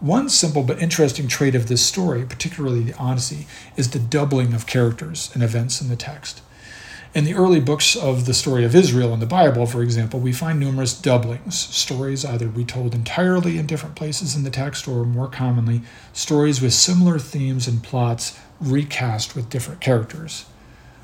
A: One simple but interesting trait of this story, particularly the Odyssey, is the doubling of characters and events in the text. In the early books of the story of Israel in the Bible, for example, we find numerous doublings, stories either retold entirely in different places in the text or more commonly, stories with similar themes and plots recast with different characters.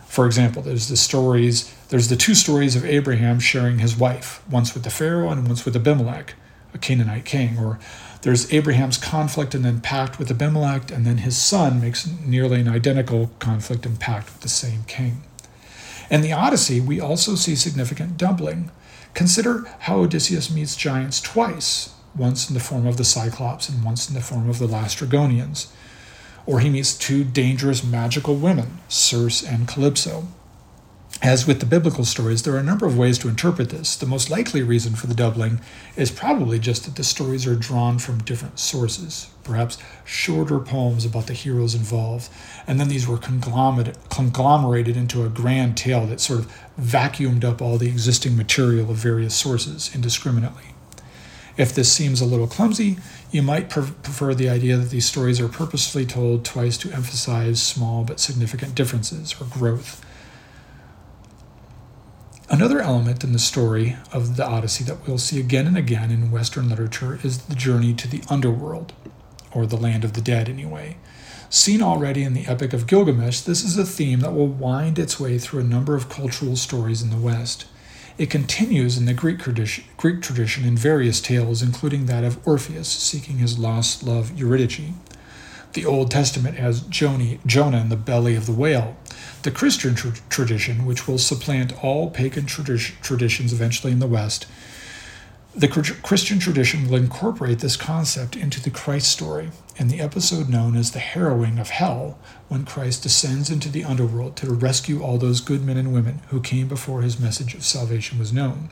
A: For example, there's the stories, there's the two stories of Abraham sharing his wife, once with the Pharaoh and once with Abimelech, a Canaanite king, or there's Abraham's conflict and then pact with Abimelech, and then his son makes nearly an identical conflict and pact with the same king. In the Odyssey, we also see significant doubling. Consider how Odysseus meets giants twice, once in the form of the Cyclops and once in the form of the Laestrygonians. Or he meets two dangerous magical women, Circe and Calypso. As with the biblical stories, there are a number of ways to interpret this. The most likely reason for the doubling is probably just that the stories are drawn from different sources, perhaps shorter poems about the heroes involved, and then these were conglomerated into a grand tale that sort of vacuumed up all the existing material of various sources indiscriminately. If this seems a little clumsy, you might prefer the idea that these stories are purposefully told twice to emphasize small but significant differences or growth. Another element in the story of the Odyssey that we'll see again and again in Western literature is the journey to the underworld, or the land of the dead, anyway. Seen already in the Epic of Gilgamesh, this is a theme that will wind its way through a number of cultural stories in the West. It continues in the Greek tradition, Greek tradition in various tales, including that of Orpheus seeking his lost love Eurydice. The Old Testament has Jonah in the belly of the whale, the Christian tr- tradition, which will supplant all pagan tradi- traditions eventually in the West, the Christian tradition will incorporate this concept into the Christ story in the episode known as the harrowing of hell, when Christ descends into the underworld to rescue all those good men and women who came before his message of salvation was known.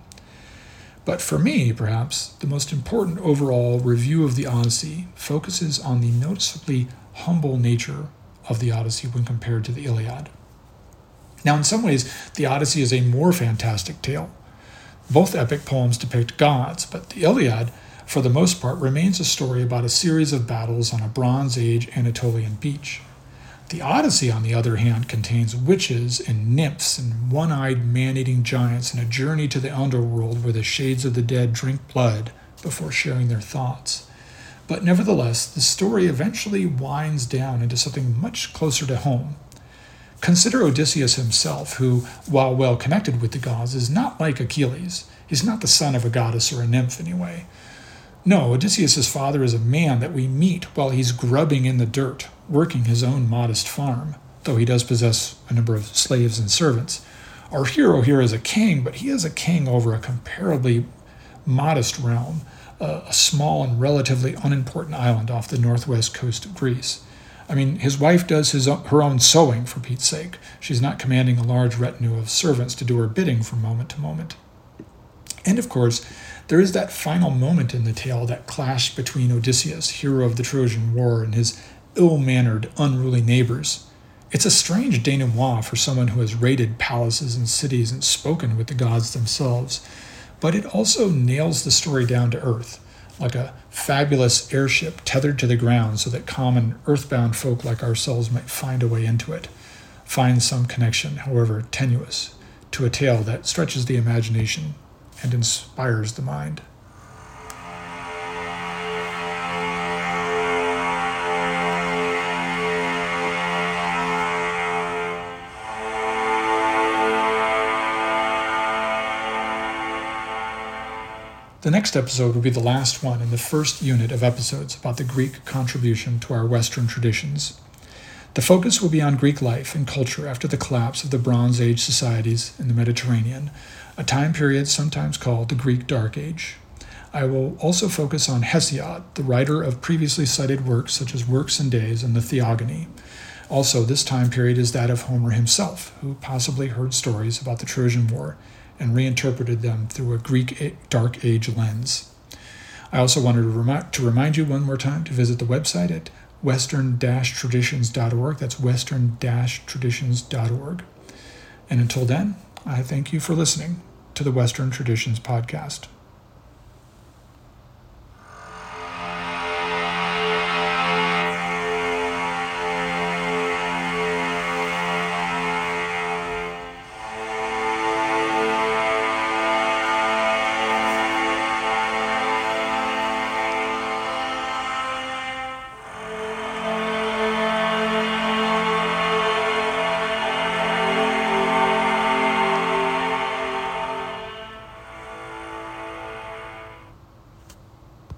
A: But for me, perhaps, the most important overall review of the Odyssey focuses on the noticeably humble nature of the Odyssey when compared to the Iliad. Now, in some ways, the Odyssey is a more fantastic tale. Both epic poems depict gods, but the Iliad, for the most part, remains a story about a series of battles on a Bronze Age Anatolian beach. The Odyssey, on the other hand, contains witches and nymphs and one eyed man eating giants and a journey to the underworld where the shades of the dead drink blood before sharing their thoughts. But nevertheless, the story eventually winds down into something much closer to home Consider Odysseus himself, who, while well connected with the gods, is not like Achilles. He's not the son of a goddess or a nymph, anyway. No, Odysseus' father is a man that we meet while he's grubbing in the dirt, working his own modest farm, though he does possess a number of slaves and servants. Our hero here is a king, but he is a king over a comparably modest realm, a small and relatively unimportant island off the northwest coast of Greece. I mean, his wife does his own, her own sewing, for Pete's sake. She's not commanding a large retinue of servants to do her bidding from moment to moment. And of course, there is that final moment in the tale, that clash between Odysseus, hero of the Trojan War, and his ill mannered, unruly neighbors. It's a strange denouement for someone who has raided palaces and cities and spoken with the gods themselves, but it also nails the story down to earth, like a fabulous airship tethered to the ground so that common earthbound folk like ourselves might find a way into it, find some connection, however tenuous, to a tale that stretches the imagination and inspires the mind. The next episode will be the last one in the first unit of episodes about the Greek contribution to our Western traditions. The focus will be on Greek life and culture after the collapse of the Bronze Age societies in the Mediterranean, a time period sometimes called the Greek Dark Age. I will also focus on Hesiod, the writer of previously cited works such as Works and Days and the Theogony. Also, this time period is that of Homer himself, who possibly heard stories about the Trojan War and reinterpreted them through a Greek Dark Age lens. I also wanted to, remi- to remind you one more time to visit the website at western-traditions.org. That's western-traditions.org. And until then, I thank you for listening to the Western Traditions Podcast.